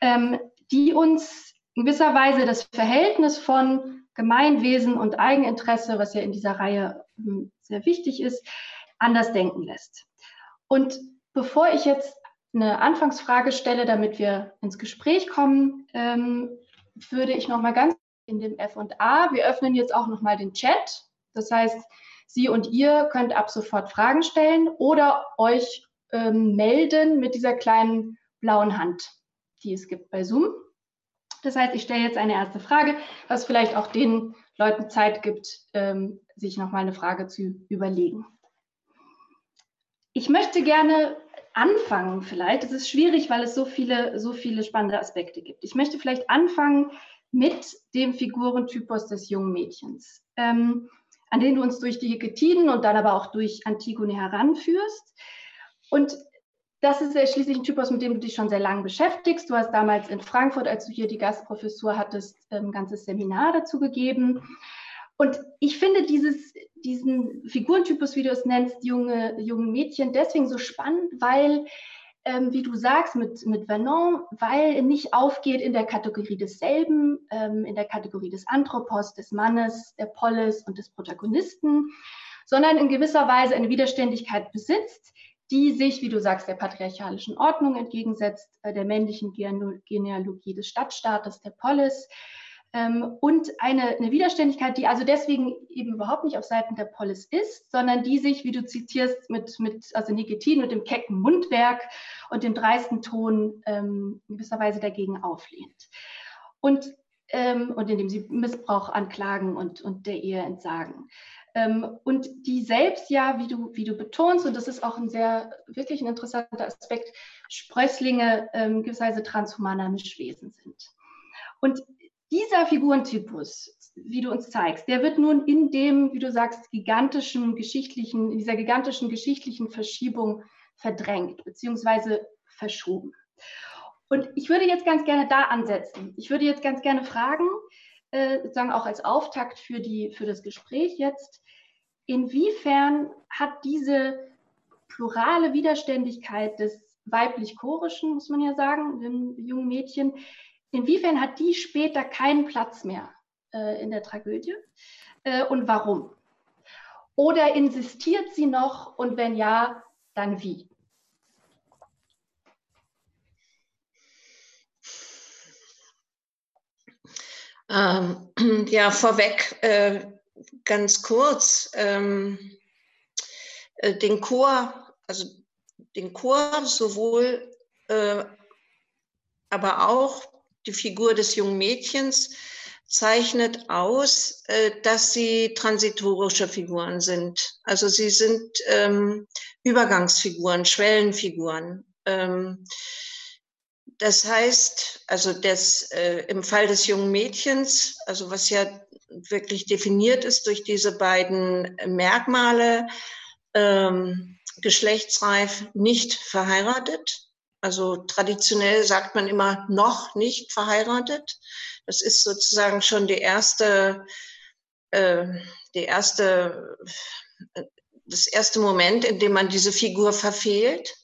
ähm, die uns in gewisser Weise das Verhältnis von Gemeinwesen und Eigeninteresse, was ja in dieser Reihe hm, sehr wichtig ist, anders denken lässt. Und bevor ich jetzt eine Anfangsfrage stelle, damit wir ins Gespräch kommen, ähm, würde ich noch mal ganz in dem F&A, wir öffnen jetzt auch noch mal den Chat. Das heißt, Sie und ihr könnt ab sofort Fragen stellen oder euch ähm, melden mit dieser kleinen blauen Hand, die es gibt bei Zoom. Das heißt, ich stelle jetzt eine erste Frage, was vielleicht auch den Leuten Zeit gibt, ähm, sich noch mal eine Frage zu überlegen. Ich möchte gerne anfangen vielleicht. Es ist schwierig, weil es so viele, so viele spannende Aspekte gibt. Ich möchte vielleicht anfangen mit dem Figurentypus des jungen Mädchens, ähm, an den du uns durch die Heketiden und dann aber auch durch Antigone heranführst. Und das ist ja schließlich ein Typus, mit dem du dich schon sehr lange beschäftigst. Du hast damals in Frankfurt, als du hier die Gastprofessur hattest, ein ganzes Seminar dazu gegeben. Und ich finde dieses, diesen Figurentypus, wie du es nennst, junge, junge Mädchen, deswegen so spannend, weil, ähm, wie du sagst, mit, mit Vernon, weil er nicht aufgeht in der Kategorie desselben, ähm, in der Kategorie des Anthropos, des Mannes, der Polis und des Protagonisten, sondern in gewisser Weise eine Widerständigkeit besitzt, die sich, wie du sagst, der patriarchalischen Ordnung entgegensetzt, äh, der männlichen Genealogie des Stadtstaates, der Polis, und eine, eine, Widerständigkeit, die also deswegen eben überhaupt nicht auf Seiten der Polis ist, sondern die sich, wie du zitierst, mit, mit also Nikitin, mit dem kecken Mundwerk und dem dreisten Ton ähm, in gewisser Weise dagegen auflehnt. Und, ähm, und indem sie Missbrauch anklagen und, und der Ehe entsagen. Ähm, und die selbst ja, wie du, wie du betonst, und das ist auch ein sehr, wirklich ein interessanter Aspekt, Sprösslinge ähm, gewisserweise transhumaner Mischwesen sind. Und dieser Figurentypus, wie du uns zeigst, der wird nun in dem, wie du sagst, gigantischen geschichtlichen, in dieser gigantischen geschichtlichen Verschiebung verdrängt bzw. verschoben. Und ich würde jetzt ganz gerne da ansetzen. Ich würde jetzt ganz gerne fragen, äh, sozusagen auch als Auftakt für, die, für das Gespräch jetzt, inwiefern hat diese plurale Widerständigkeit des weiblich-chorischen, muss man ja sagen, dem jungen Mädchen, inwiefern hat die später keinen Platz mehr äh, in der Tragödie äh, und warum? Oder insistiert sie noch und wenn ja, dann wie? Ähm, ja, vorweg äh, ganz kurz. Ähm, äh, den Chor, also den Chor sowohl, äh, aber auch die Figur des jungen Mädchens zeichnet aus, äh, dass sie transitorische Figuren sind. Also sie sind ähm, Übergangsfiguren, Schwellenfiguren. Ähm, das heißt, also das, äh, im Fall des jungen Mädchens, also was ja wirklich definiert ist durch diese beiden Merkmale, ähm, geschlechtsreif, nicht verheiratet. Also traditionell sagt man immer noch nicht verheiratet. Das ist sozusagen schon die erste, äh, die erste, äh, das erste Moment, in dem man diese Figur verfehlt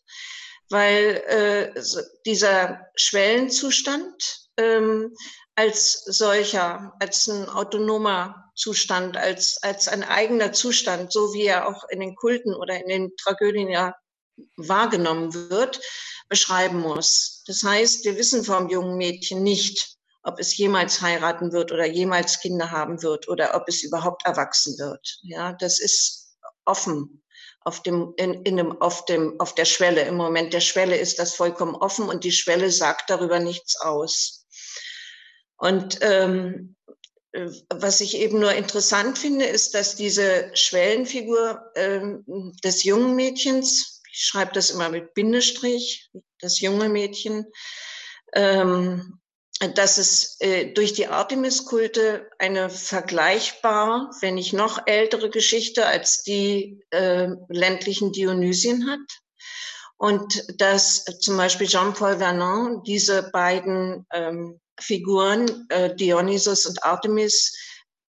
weil äh, dieser Schwellenzustand ähm, als solcher, als ein autonomer Zustand, als, als ein eigener Zustand, so wie er auch in den Kulten oder in den Tragödien ja wahrgenommen wird, beschreiben muss. Das heißt, wir wissen vom jungen Mädchen nicht, ob es jemals heiraten wird oder jemals Kinder haben wird oder ob es überhaupt erwachsen wird. Ja, das ist offen auf dem, in, in dem, auf dem, auf der Schwelle. Im Moment der Schwelle ist das vollkommen offen und die Schwelle sagt darüber nichts aus. Und ähm, was ich eben nur interessant finde, ist, dass diese Schwellenfigur ähm, des jungen Mädchens, ich schreibe das immer mit Bindestrich, das junge Mädchen, ähm, dass es äh, durch die Artemis-Kulte eine vergleichbar, wenn nicht noch ältere Geschichte als die äh, ländlichen Dionysien hat. Und dass zum Beispiel Jean-Paul Vernon diese beiden ähm, Figuren, äh, Dionysus und Artemis,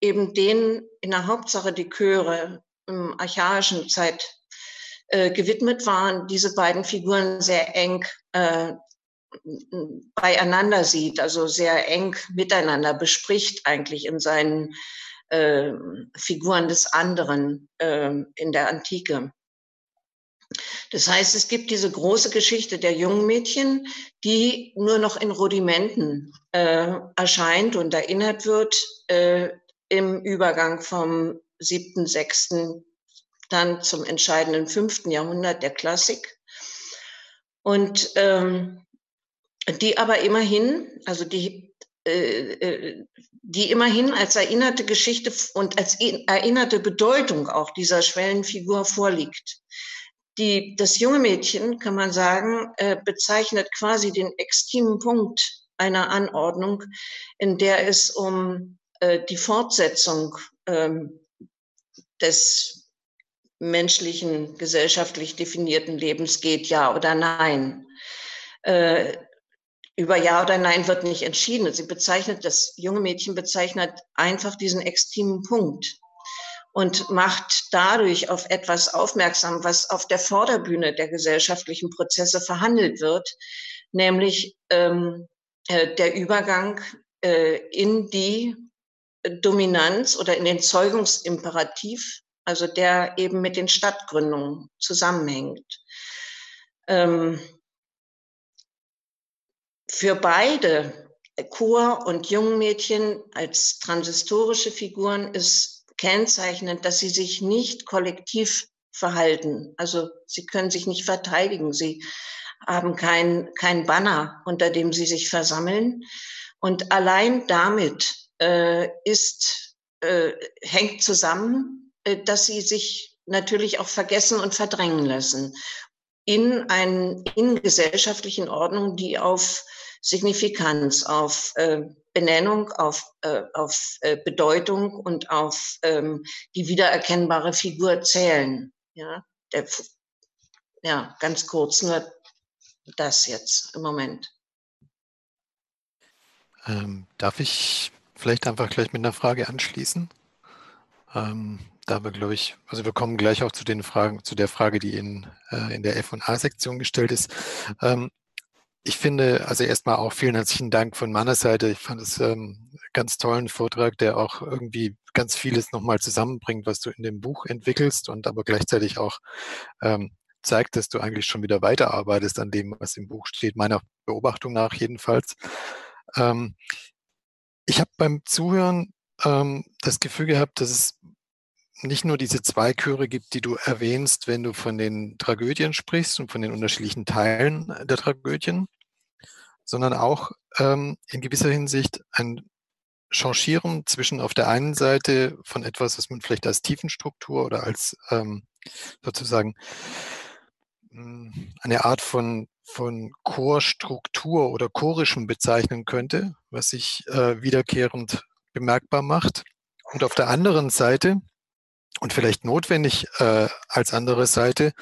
eben denen in der Hauptsache die Chöre im archaischen Zeit äh, gewidmet waren, diese beiden Figuren sehr eng äh, beieinander sieht, also sehr eng miteinander bespricht eigentlich in seinen äh, Figuren des anderen äh, in der Antike. Das heißt, es gibt diese große Geschichte der jungen Mädchen, die nur noch in Rudimenten äh, erscheint und erinnert wird äh, im Übergang vom siebten, sechsten dann zum entscheidenden fünften Jahrhundert der Klassik. Und ähm, die aber immerhin, also die, äh, äh, die immerhin als erinnerte Geschichte und als erinnerte Bedeutung auch dieser Schwellenfigur vorliegt. Die, das junge Mädchen, kann man sagen, äh, bezeichnet quasi den extremen Punkt einer Anordnung, in der es um äh, die Fortsetzung ähm, des menschlichen, gesellschaftlich definierten Lebens geht, ja oder nein. Äh, über Ja oder Nein wird nicht entschieden. Sie bezeichnet, das junge Mädchen bezeichnet einfach diesen extremen Punkt und macht dadurch auf etwas aufmerksam, was auf der Vorderbühne der gesellschaftlichen Prozesse verhandelt wird, nämlich ähm, äh, der Übergang äh, in die Dominanz oder in den Zeugungsimperativ, also der eben mit den Stadtgründungen zusammenhängt. Ähm, für beide, Chor und Jungmädchen als transistorische Figuren, ist kennzeichnend, dass sie sich nicht kollektiv verhalten. Also sie können sich nicht verteidigen. Sie haben kein, kein Banner, unter dem sie sich versammeln. Und allein damit äh, ist, äh, hängt zusammen, dass sie sich natürlich auch vergessen und verdrängen lassen in, ein, in gesellschaftlichen Ordnungen, die auf Signifikanz, auf äh, Benennung, auf, äh, auf äh, Bedeutung und auf ähm, die wiedererkennbare Figur zählen. Ja, der, ja, ganz kurz nur das jetzt im Moment. Ähm, darf ich vielleicht einfach gleich mit einer Frage anschließen? Ähm, da wir, glaube ich, also wir kommen gleich auch zu den Fragen, zu der Frage, die in, äh, in der F- und A-Sektion gestellt ist. Ähm, ich finde, also erstmal auch vielen herzlichen Dank von meiner Seite. Ich fand es ähm, ganz tollen Vortrag, der auch irgendwie ganz vieles nochmal zusammenbringt, was du in dem Buch entwickelst und aber gleichzeitig auch ähm, zeigt, dass du eigentlich schon wieder weiterarbeitest an dem, was im Buch steht, meiner Beobachtung nach jedenfalls. Ähm, ich habe beim Zuhören ähm, das Gefühl gehabt, dass es nicht nur diese zwei Chöre gibt, die du erwähnst, wenn du von den Tragödien sprichst und von den unterschiedlichen Teilen der Tragödien, sondern auch ähm, in gewisser Hinsicht ein Changieren zwischen auf der einen Seite von etwas, was man vielleicht als Tiefenstruktur oder als ähm, sozusagen hm, eine Art von, von Chorstruktur oder chorischem bezeichnen könnte, was sich äh, wiederkehrend bemerkbar macht. Und auf der anderen Seite und vielleicht notwendig äh, als andere Seite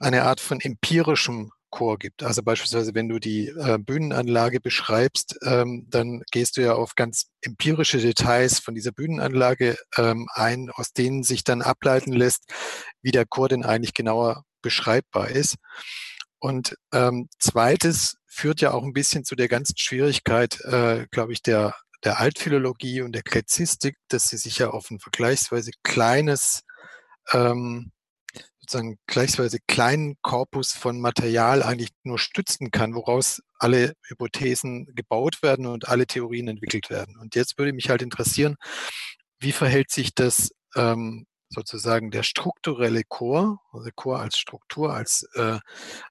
eine Art von empirischem Chor gibt. Also beispielsweise, wenn du die äh, Bühnenanlage beschreibst, ähm, dann gehst du ja auf ganz empirische Details von dieser Bühnenanlage ähm, ein, aus denen sich dann ableiten lässt, wie der Chor denn eigentlich genauer beschreibbar ist. Und ähm, zweites führt ja auch ein bisschen zu der ganzen Schwierigkeit, äh, glaube ich, der der Altphilologie und der Kläzistik, dass sie sich ja auf ein vergleichsweise kleines, ähm, sozusagen vergleichsweise kleinen Korpus von Material eigentlich nur stützen kann, woraus alle Hypothesen gebaut werden und alle Theorien entwickelt werden. Und jetzt würde mich halt interessieren, wie verhält sich das ähm, sozusagen der strukturelle Chor, also Chor als Struktur, als, äh,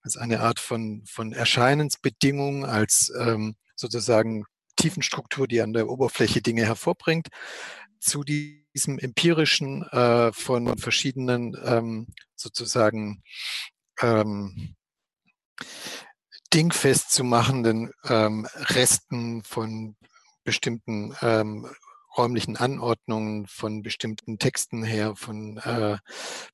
als eine Art von, von Erscheinensbedingung, als ähm, sozusagen Tiefenstruktur, die an der Oberfläche Dinge hervorbringt, zu diesem empirischen äh, von verschiedenen ähm, sozusagen ähm, dingfest zu machenden ähm, Resten von bestimmten ähm, räumlichen Anordnungen, von bestimmten Texten her, von äh,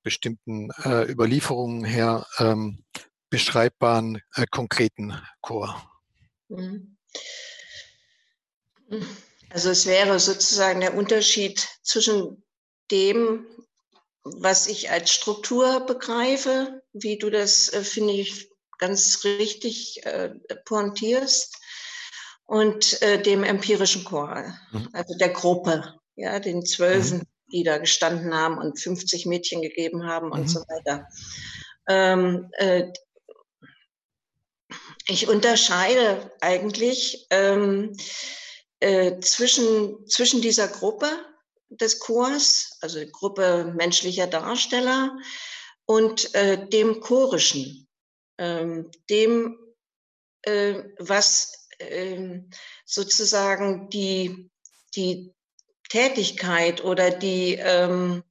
bestimmten äh, Überlieferungen her ähm, beschreibbaren äh, konkreten Chor. Mhm. Also es wäre sozusagen der Unterschied zwischen dem, was ich als Struktur begreife, wie du das, äh, finde ich, ganz richtig äh, pointierst, und äh, dem empirischen Choral, mhm. also der Gruppe, ja, den Zwölfen, mhm. die da gestanden haben und 50 Mädchen gegeben haben und mhm. so weiter. Ähm, äh, ich unterscheide eigentlich ähm, äh, zwischen, zwischen dieser Gruppe des Chors, also Gruppe menschlicher Darsteller, und äh, dem chorischen, ähm, dem, äh, was ähm, sozusagen die, die Tätigkeit oder die, ähm,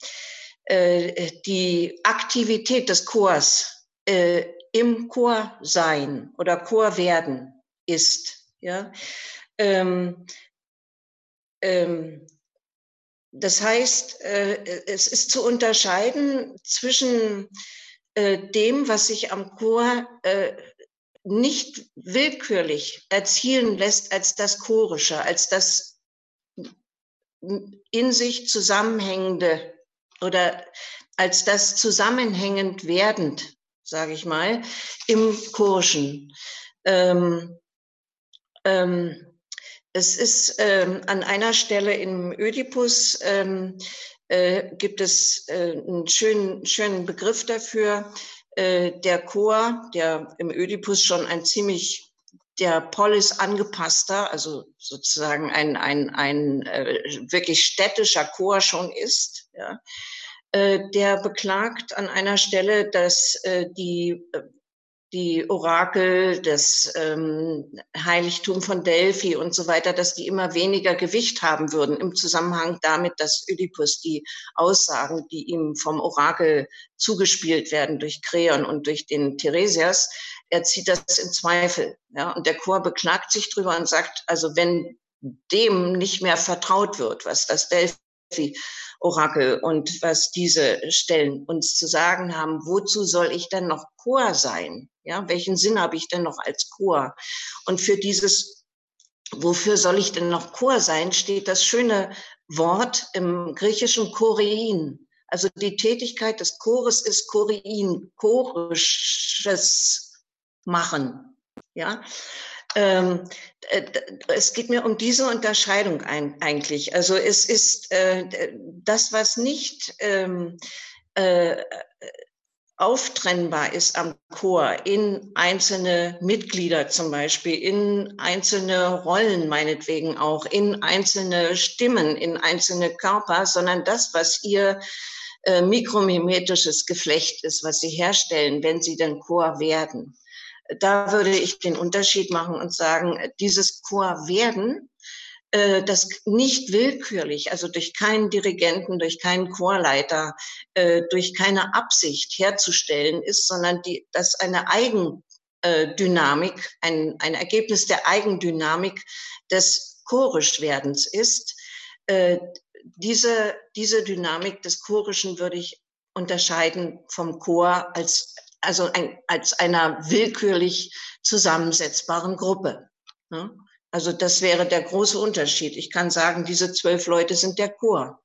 äh, die Aktivität des Chors äh, im Chor sein oder Chor werden ist. Ja? Ähm, ähm, das heißt, äh, es ist zu unterscheiden zwischen äh, dem, was sich am Chor äh, nicht willkürlich erzielen lässt als das Chorische, als das in sich zusammenhängende oder als das zusammenhängend werdend, sage ich mal, im Chorischen. Ähm, ähm, es ist ähm, an einer Stelle im Ödipus ähm, äh, gibt es äh, einen schönen, schönen Begriff dafür. Äh, der Chor, der im Ödipus schon ein ziemlich der Polis angepasster, also sozusagen ein, ein, ein äh, wirklich städtischer Chor schon ist, ja, äh, der beklagt an einer Stelle, dass äh, die äh, die Orakel, das ähm, Heiligtum von Delphi und so weiter, dass die immer weniger Gewicht haben würden im Zusammenhang damit, dass Ödipus die Aussagen, die ihm vom Orakel zugespielt werden durch Kreon und durch den Theresias, er zieht das in Zweifel. Ja? Und der Chor beklagt sich drüber und sagt, also wenn dem nicht mehr vertraut wird, was das Delphi-Orakel und was diese Stellen uns zu sagen haben. Wozu soll ich denn noch Chor sein? Ja, welchen Sinn habe ich denn noch als Chor? Und für dieses, wofür soll ich denn noch Chor sein, steht das schöne Wort im griechischen Chorein. Also die Tätigkeit des Chores ist Chorein, chorisches Machen. Ja, ähm, äh, es geht mir um diese Unterscheidung ein, eigentlich. Also es ist äh, das, was nicht ähm, äh, auftrennbar ist am Chor in einzelne Mitglieder zum Beispiel, in einzelne Rollen meinetwegen auch, in einzelne Stimmen, in einzelne Körper, sondern das, was ihr äh, mikromimetisches Geflecht ist, was sie herstellen, wenn sie dann Chor werden. Da würde ich den Unterschied machen und sagen, dieses Chor werden äh, das nicht willkürlich, also durch keinen Dirigenten, durch keinen Chorleiter, äh, durch keine Absicht herzustellen ist, sondern die, dass eine Eigendynamik, ein, ein Ergebnis der Eigendynamik des Chorischwerdens ist. Äh, diese, diese Dynamik des Chorischen würde ich unterscheiden vom Chor als, also ein, als einer willkürlich zusammensetzbaren Gruppe. Ne? Also das wäre der große Unterschied. Ich kann sagen, diese zwölf Leute sind der Chor.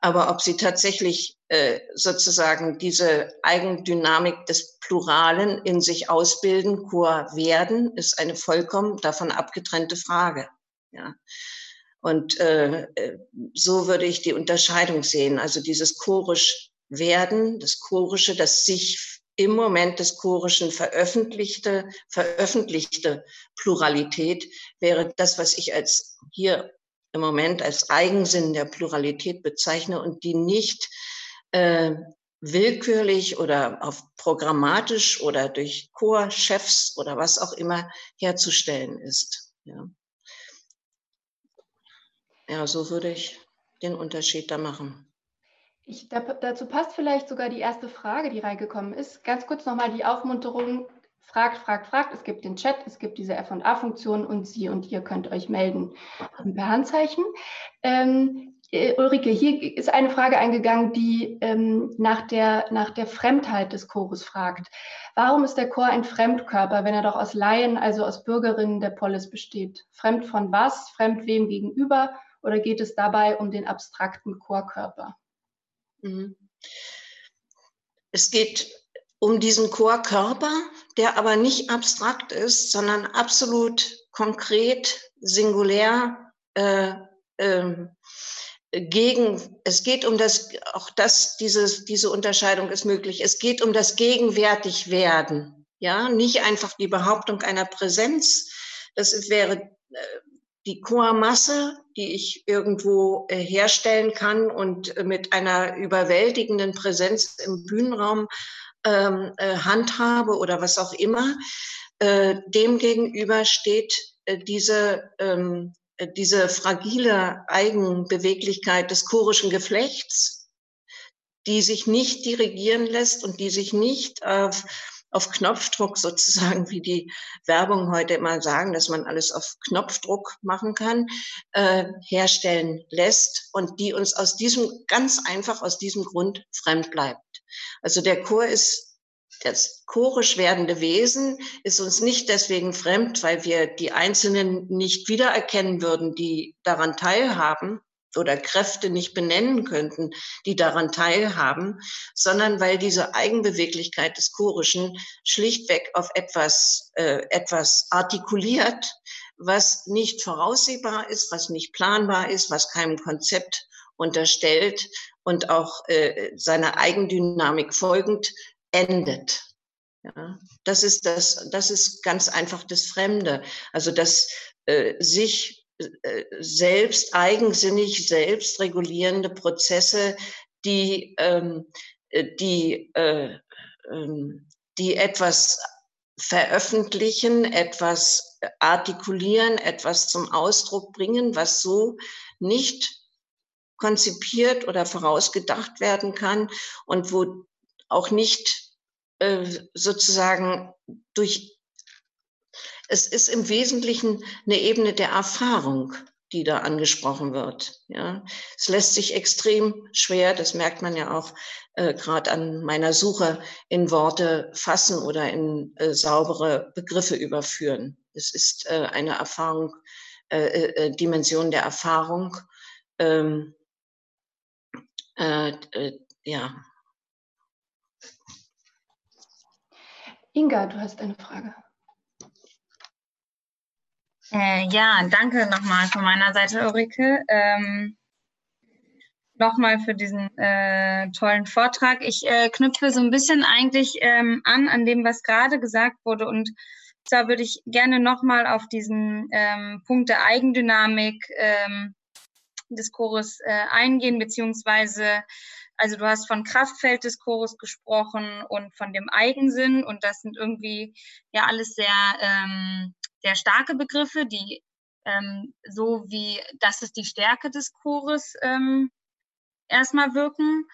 Aber ob sie tatsächlich äh, sozusagen diese Eigendynamik des Pluralen in sich ausbilden, Chor werden, ist eine vollkommen davon abgetrennte Frage. Ja. Und äh, äh so würde ich die Unterscheidung sehen. Also dieses chorisch werden, das chorische, das sich im Moment des Chorischen veröffentlichte, veröffentlichte Pluralität wäre das, was ich als hier im Moment als Eigensinn der Pluralität bezeichne und die nicht äh, willkürlich oder auf programmatisch oder durch Chorchefs oder was auch immer herzustellen ist. Ja. ja, so würde ich den Unterschied da machen. Ich, da, dazu passt vielleicht sogar die erste Frage, die reingekommen ist. Ganz kurz nochmal die Aufmunterung. Fragt, fragt, fragt. Es gibt den Chat, es gibt diese F&A-Funktion und Sie und ihr könnt euch melden per Handzeichen. Ähm, äh, Ulrike, hier ist eine Frage eingegangen, die ähm, nach, der, nach der Fremdheit des Chores fragt. Warum ist der Chor ein Fremdkörper, wenn er doch aus Laien, also aus Bürgerinnen der Polis besteht? Fremd von was? Fremd wem gegenüber? Oder geht es dabei um den abstrakten Chorkörper? Mhm. Es geht um diesen Chorkörper, der aber nicht abstrakt ist, sondern absolut konkret, singulär, äh, äh, gegen, es geht um das, auch das, dieses, diese Unterscheidung ist möglich. Es geht um das Gegenwärtigwerden. Ja, nicht einfach die Behauptung einer Präsenz. Das wäre äh, die Chormasse, die ich irgendwo äh, herstellen kann und äh, mit einer überwältigenden Präsenz im Bühnenraum ähm, äh, handhabe oder was auch immer, äh, dem gegenüber steht diese, ähm, äh, diese fragile Eigenbeweglichkeit des chorischen Geflechts, die sich nicht dirigieren lässt und die sich nicht auf auf Knopfdruck sozusagen, wie die Werbung heute immer sagen, dass man alles auf Knopfdruck machen kann, äh, herstellen lässt und die uns aus diesem, ganz einfach aus diesem Grund fremd bleibt. Also der Chor ist das chorisch werdende Wesen ist uns nicht deswegen fremd, weil wir die Einzelnen nicht wiedererkennen würden, die daran teilhaben, oder Kräfte nicht benennen könnten, die daran teilhaben, sondern weil diese Eigenbeweglichkeit des Chorischen schlichtweg auf etwas, äh, etwas artikuliert, was nicht voraussehbar ist, was nicht planbar ist, was keinem Konzept unterstellt und auch äh, seiner Eigendynamik folgend endet. Ja, das ist das, das ist ganz einfach das Fremde. Also das äh, sich selbst eigensinnig, selbstregulierende Prozesse, die, ähm, äh, die, äh, ähm, die etwas veröffentlichen, etwas artikulieren, etwas zum Ausdruck bringen, was so nicht konzipiert oder vorausgedacht werden kann und wo auch nicht äh, sozusagen durch es ist im Wesentlichen eine Ebene der Erfahrung. die da angesprochen wird. Ja, es lässt sich extrem schwer, das merkt man ja auch äh, gerade an meiner Suche, in Worte fassen oder in äh, saubere Begriffe überführen. Es ist äh, eine Erfahrung, äh, äh, äh, Dimension der Erfahrung. Ähm, ja. Inga, du hast eine Frage. Äh, ja, danke nochmal von meiner Seite, Ulrike. Ähm, nochmal für diesen äh, tollen Vortrag. Ich äh, knüpfe so ein bisschen eigentlich ähm, an an dem, was gerade gesagt wurde. Und zwar würde ich gerne nochmal auf diesen ähm, Punkt der Eigendynamik ähm, des Chores äh, eingehen, beziehungsweise also du hast von Kraftfeld des Chores gesprochen und von dem Eigensinn und das sind irgendwie ja alles sehr ähm, sehr starke Begriffe, die ähm, so wie das ist die Stärke des Chores ähm, erstmal wirken.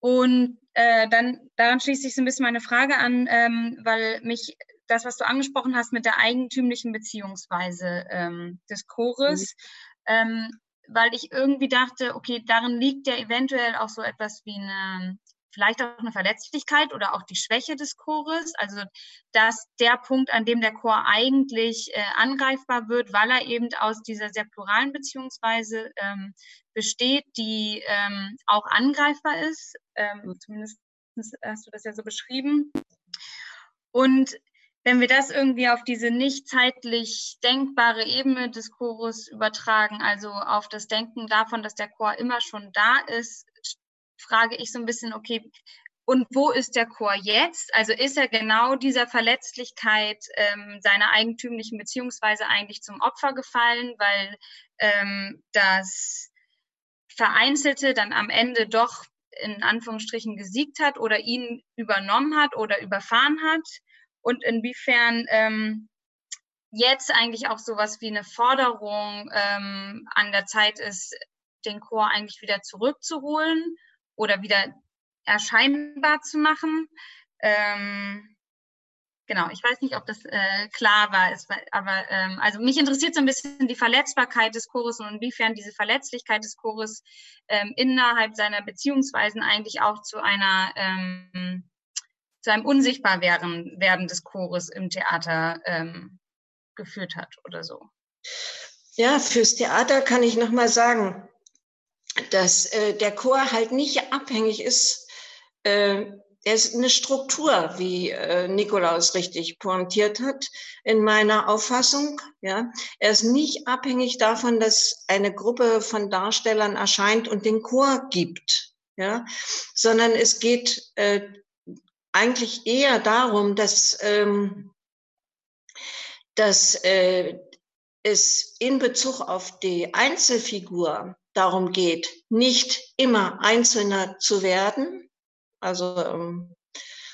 Und äh, dann daran schließt sich so ein bisschen meine Frage an, ähm, weil mich das, was du angesprochen hast mit der eigentümlichen Beziehungsweise ähm, des Chores, mhm. ähm, weil ich irgendwie dachte, okay, darin liegt ja eventuell auch so etwas wie eine vielleicht auch eine Verletzlichkeit oder auch die Schwäche des Chores. Also dass der Punkt, an dem der Chor eigentlich äh, angreifbar wird, weil er eben aus dieser sehr pluralen Beziehungsweise ähm, besteht, die ähm, auch angreifbar ist. Ähm, zumindest hast du das ja so beschrieben. Und wenn wir das irgendwie auf diese nicht zeitlich denkbare Ebene des Chores übertragen, also auf das Denken davon, dass der Chor immer schon da ist, frage ich so ein bisschen, okay, und wo ist der Chor jetzt? Also ist er genau dieser Verletzlichkeit ähm, seiner eigentümlichen Beziehungsweise eigentlich zum Opfer gefallen, weil ähm, das Vereinzelte dann am Ende doch in Anführungsstrichen gesiegt hat oder ihn übernommen hat oder überfahren hat? Und inwiefern ähm, jetzt eigentlich auch sowas wie eine Forderung ähm, an der Zeit ist, den Chor eigentlich wieder zurückzuholen oder wieder erscheinbar zu machen. Ähm, genau, ich weiß nicht, ob das äh, klar war, ist, aber ähm, also mich interessiert so ein bisschen die Verletzbarkeit des Chores und inwiefern diese Verletzlichkeit des Chores ähm, innerhalb seiner Beziehungsweisen eigentlich auch zu einer ähm, zu einem unsichtbar werden, werden des Chores im Theater ähm, geführt hat oder so. Ja, fürs Theater kann ich noch mal sagen, dass äh, der Chor halt nicht abhängig ist. Äh, er ist eine Struktur, wie äh, Nikolaus richtig pointiert hat, in meiner Auffassung. Ja, er ist nicht abhängig davon, dass eine Gruppe von Darstellern erscheint und den Chor gibt, ja, sondern es geht äh, eigentlich eher darum, dass ähm, dass äh, es in Bezug auf die Einzelfigur darum geht, nicht immer Einzelner zu werden, also ähm,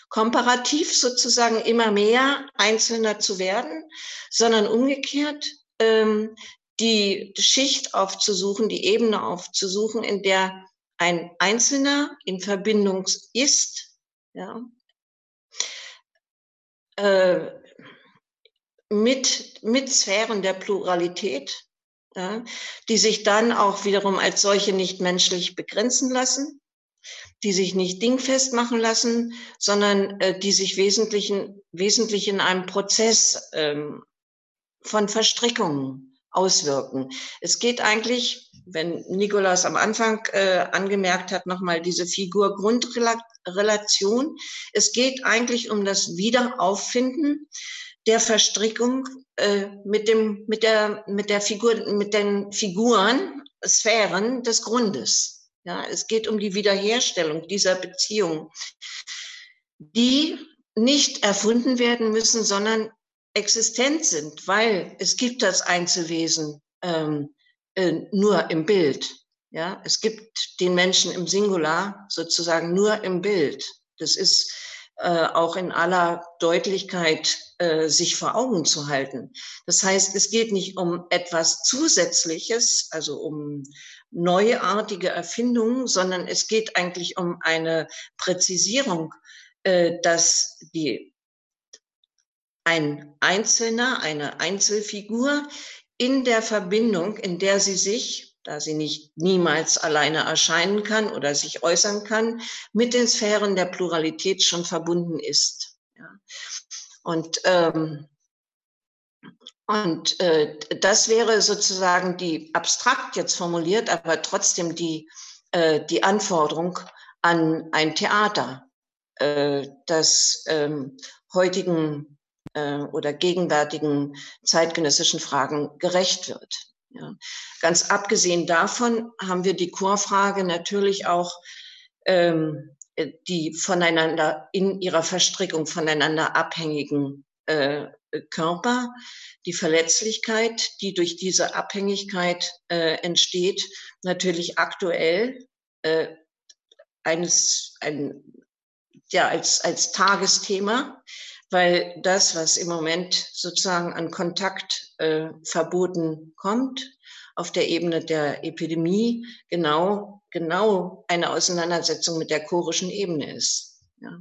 komparativ sozusagen immer mehr Einzelner zu werden, sondern umgekehrt ähm, die Schicht aufzusuchen, die Ebene aufzusuchen, in der ein Einzelner in Verbindung ist, ja, äh, mit, mit Sphären der Pluralität, ja, die sich dann auch wiederum als solche nicht menschlich begrenzen lassen, die sich nicht dingfest machen lassen, sondern äh, die sich wesentlich, wesentlich in einem Prozess ähm, von Verstrickungen auswirken. Es geht eigentlich, wenn Nikolas am Anfang äh, angemerkt hat, nochmal diese Figur-Grundrelation, es geht eigentlich um das Wiederauffinden der Verstrickung äh, mit dem, mit der, mit der Figur, mit den Figuren, Sphären des Grundes. Ja, es geht um die Wiederherstellung dieser Beziehung, die nicht erfunden werden müssen, sondern existent sind, weil es gibt das Einzelwesen ähm, äh, nur im Bild. Ja, es gibt den Menschen im Singular sozusagen nur im Bild. Das ist äh, auch in aller Deutlichkeit äh, sich vor Augen zu halten. Das heißt, es geht nicht um etwas Zusätzliches, also um neuartige Erfindungen, sondern es geht eigentlich um eine Präzisierung, äh, dass die ein Einzelner, eine Einzelfigur in der Verbindung, in der sie sich, da sie nicht niemals alleine erscheinen kann oder sich äußern kann, mit den Sphären der Pluralität schon verbunden ist. Ja. Und, ähm, und äh, das wäre sozusagen die abstrakt jetzt formuliert, aber trotzdem die, äh, die Anforderung an ein Theater, äh, das ähm, heutigen äh, oder gegenwärtigen zeitgenössischen Fragen gerecht wird. Ja. Ganz abgesehen davon haben wir die Chorfrage natürlich auch ähm, die voneinander in ihrer Verstrickung voneinander abhängigen äh, Körper, die Verletzlichkeit, die durch diese Abhängigkeit äh, entsteht, natürlich aktuell äh, eines, ein, ja, als, als Tagesthema, weil das, was im Moment sozusagen an Kontakt äh, verboten kommt, auf der Ebene der Epidemie genau, genau eine Auseinandersetzung mit der chorischen Ebene ist. Ja.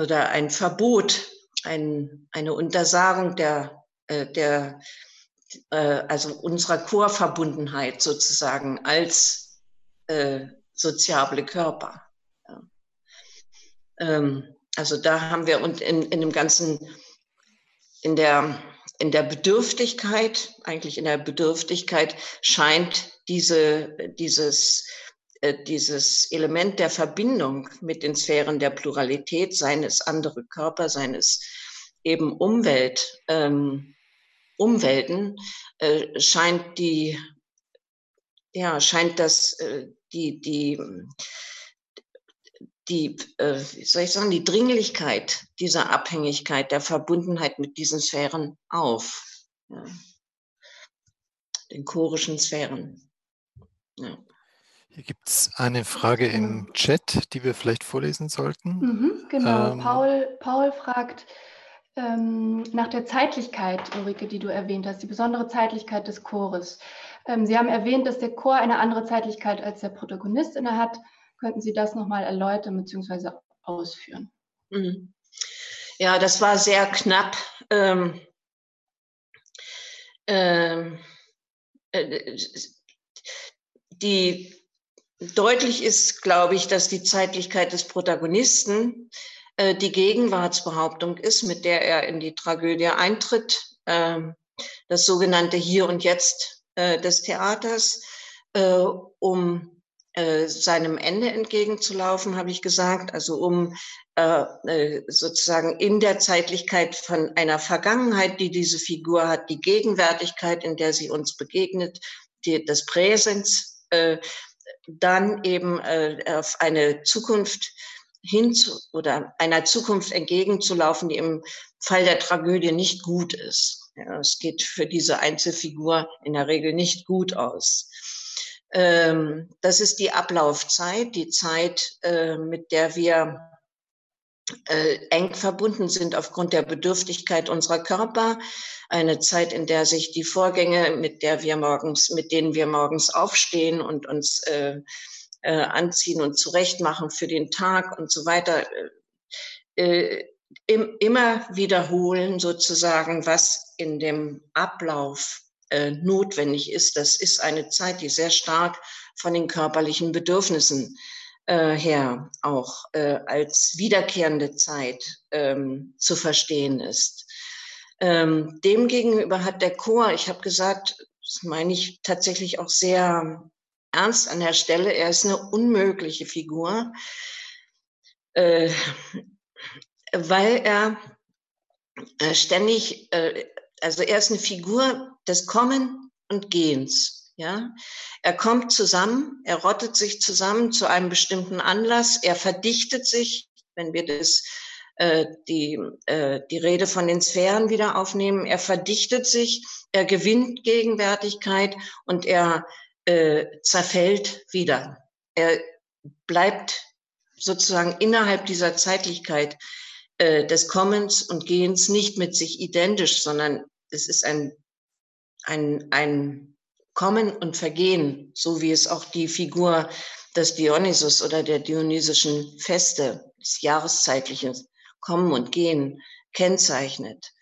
Oder ein Verbot, ein, eine Untersagung der, äh, der äh, also unserer Chorverbundenheit sozusagen als äh, soziable Körper. Ja. Ähm, also da haben wir und in, in dem ganzen, in der, in der Bedürftigkeit, eigentlich in der Bedürftigkeit scheint diese, dieses, äh, dieses Element der Verbindung mit den Sphären der Pluralität, seines andere Körper, seines eben Umwelt, ähm, Umwelten, äh, scheint die, ja, scheint das, äh, die, die, die, äh, wie soll ich sagen, die Dringlichkeit dieser Abhängigkeit, der Verbundenheit mit diesen Sphären auf. Ja. Den chorischen Sphären. Ja. Hier gibt es eine Frage im Chat, die wir vielleicht vorlesen sollten. Mhm, genau, ähm, Paul, Paul fragt ähm, nach der Zeitlichkeit, Ulrike, die du erwähnt hast, die besondere Zeitlichkeit des Chores. Ähm, Sie haben erwähnt, dass der Chor eine andere Zeitlichkeit als der Protagonist inne hat. Könnten Sie das nochmal erläutern bzw. ausführen? Mhm. Ja, das war sehr knapp. Ähm, ähm, äh, die, deutlich ist, glaube ich, dass die Zeitlichkeit des Protagonisten äh, die Gegenwartsbehauptung ist, mit der er in die Tragödie eintritt, äh, das sogenannte Hier und Jetzt äh, des Theaters, äh, um äh, seinem Ende entgegenzulaufen, habe ich gesagt, also um äh, äh, sozusagen in der Zeitlichkeit von einer Vergangenheit, die diese Figur hat, die Gegenwärtigkeit, in der sie uns begegnet, die, das Präsens, äh, dann eben äh, auf eine Zukunft hin zu, oder einer Zukunft entgegenzulaufen, die im Fall der Tragödie nicht gut ist. Ja, es geht für diese Einzelfigur in der Regel nicht gut aus. Ähm, das ist die Ablaufzeit, die Zeit, äh, mit der wir äh, eng verbunden sind aufgrund der Bedürftigkeit unserer Körper. Eine Zeit, in der sich die Vorgänge, mit der wir morgens, mit denen wir morgens aufstehen und uns äh, anziehen und zurechtmachen für den Tag und so weiter, im, immer wiederholen sozusagen, was in dem Ablauf äh, notwendig ist. Das ist eine Zeit, die sehr stark von den körperlichen Bedürfnissen äh, her auch äh, als wiederkehrende Zeit ähm, zu verstehen ist. Ähm, Demgegenüber hat der Chor, ich habe gesagt, das meine ich tatsächlich auch sehr ernst an der Stelle, er ist eine unmögliche Figur, äh, weil er äh, ständig, also er ist eine Figur, des Kommen und Gehens. Ja, er kommt zusammen, er rottet sich zusammen zu einem bestimmten Anlass, er verdichtet sich, wenn wir das äh, die, äh, die Rede von den Sphären wieder aufnehmen. Er verdichtet sich, er gewinnt Gegenwärtigkeit und er äh, zerfällt wieder. Er bleibt sozusagen innerhalb dieser Zeitlichkeit äh, des Kommens und Gehens nicht mit sich identisch, sondern es ist ein ein, ein Kommen und Vergehen, so wie es auch die Figur des Dionysus oder der dionysischen Feste, des jahreszeitlichen Kommen und Gehen kennzeichnet.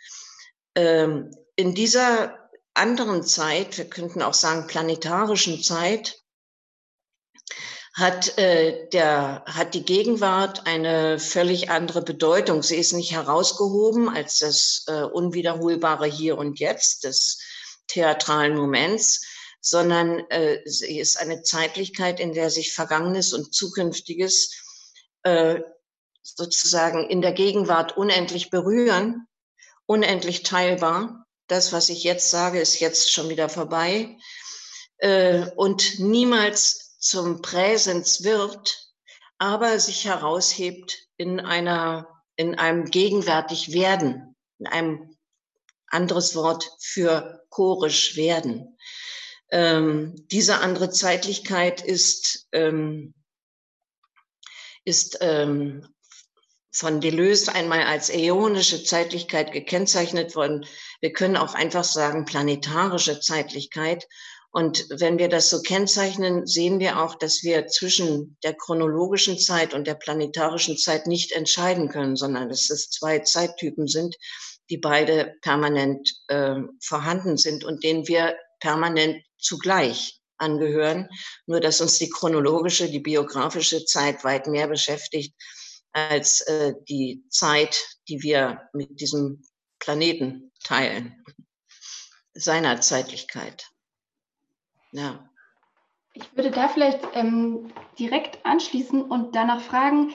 Ähm, in dieser anderen Zeit, wir könnten auch sagen planetarischen Zeit, hat, äh, der, hat die Gegenwart eine völlig andere Bedeutung. Sie ist nicht herausgehoben als das äh, unwiederholbare Hier und Jetzt des theatralen Moments, sondern äh, sie ist eine Zeitlichkeit, in der sich Vergangenes und Zukünftiges äh, sozusagen in der Gegenwart unendlich berühren, unendlich teilbar. Das, was ich jetzt sage, ist jetzt schon wieder vorbei äh, und niemals zum Präsens wird, aber sich heraushebt in einer, in einem gegenwärtig werden, in einem anderes Wort für chorisch werden. Ähm, diese andere Zeitlichkeit ist, ähm, ist ähm, von Deleuze einmal als äonische Zeitlichkeit gekennzeichnet worden. Wir können auch einfach sagen planetarische Zeitlichkeit. Und wenn wir das so kennzeichnen, sehen wir auch, dass wir zwischen der chronologischen Zeit und der planetarischen Zeit nicht entscheiden können, sondern dass es zwei Zeittypen sind, die beide permanent äh, vorhanden sind und denen wir permanent zugleich angehören, nur dass uns die chronologische, die biografische Zeit weit mehr beschäftigt als äh, die Zeit, die wir mit diesem Planeten teilen, seiner Zeitlichkeit. Ja. Ich würde da vielleicht ähm, direkt anschließen und danach fragen,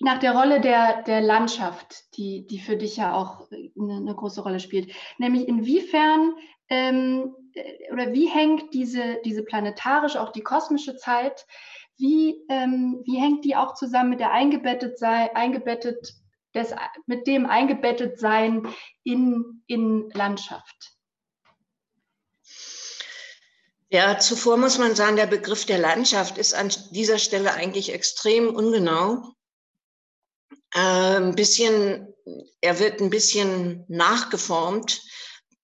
nach der Rolle der, der Landschaft, die, die für dich ja auch eine, eine große Rolle spielt. Nämlich inwiefern ähm, äh, oder wie hängt diese, diese planetarische, auch die kosmische Zeit, wie, ähm, wie hängt die auch zusammen mit der eingebettet sei, eingebettet des, mit dem eingebettet sein in, in Landschaft? Ja, zuvor muss man sagen, der Begriff der Landschaft ist an dieser Stelle eigentlich extrem ungenau. Äh, ein bisschen, er wird ein bisschen nachgeformt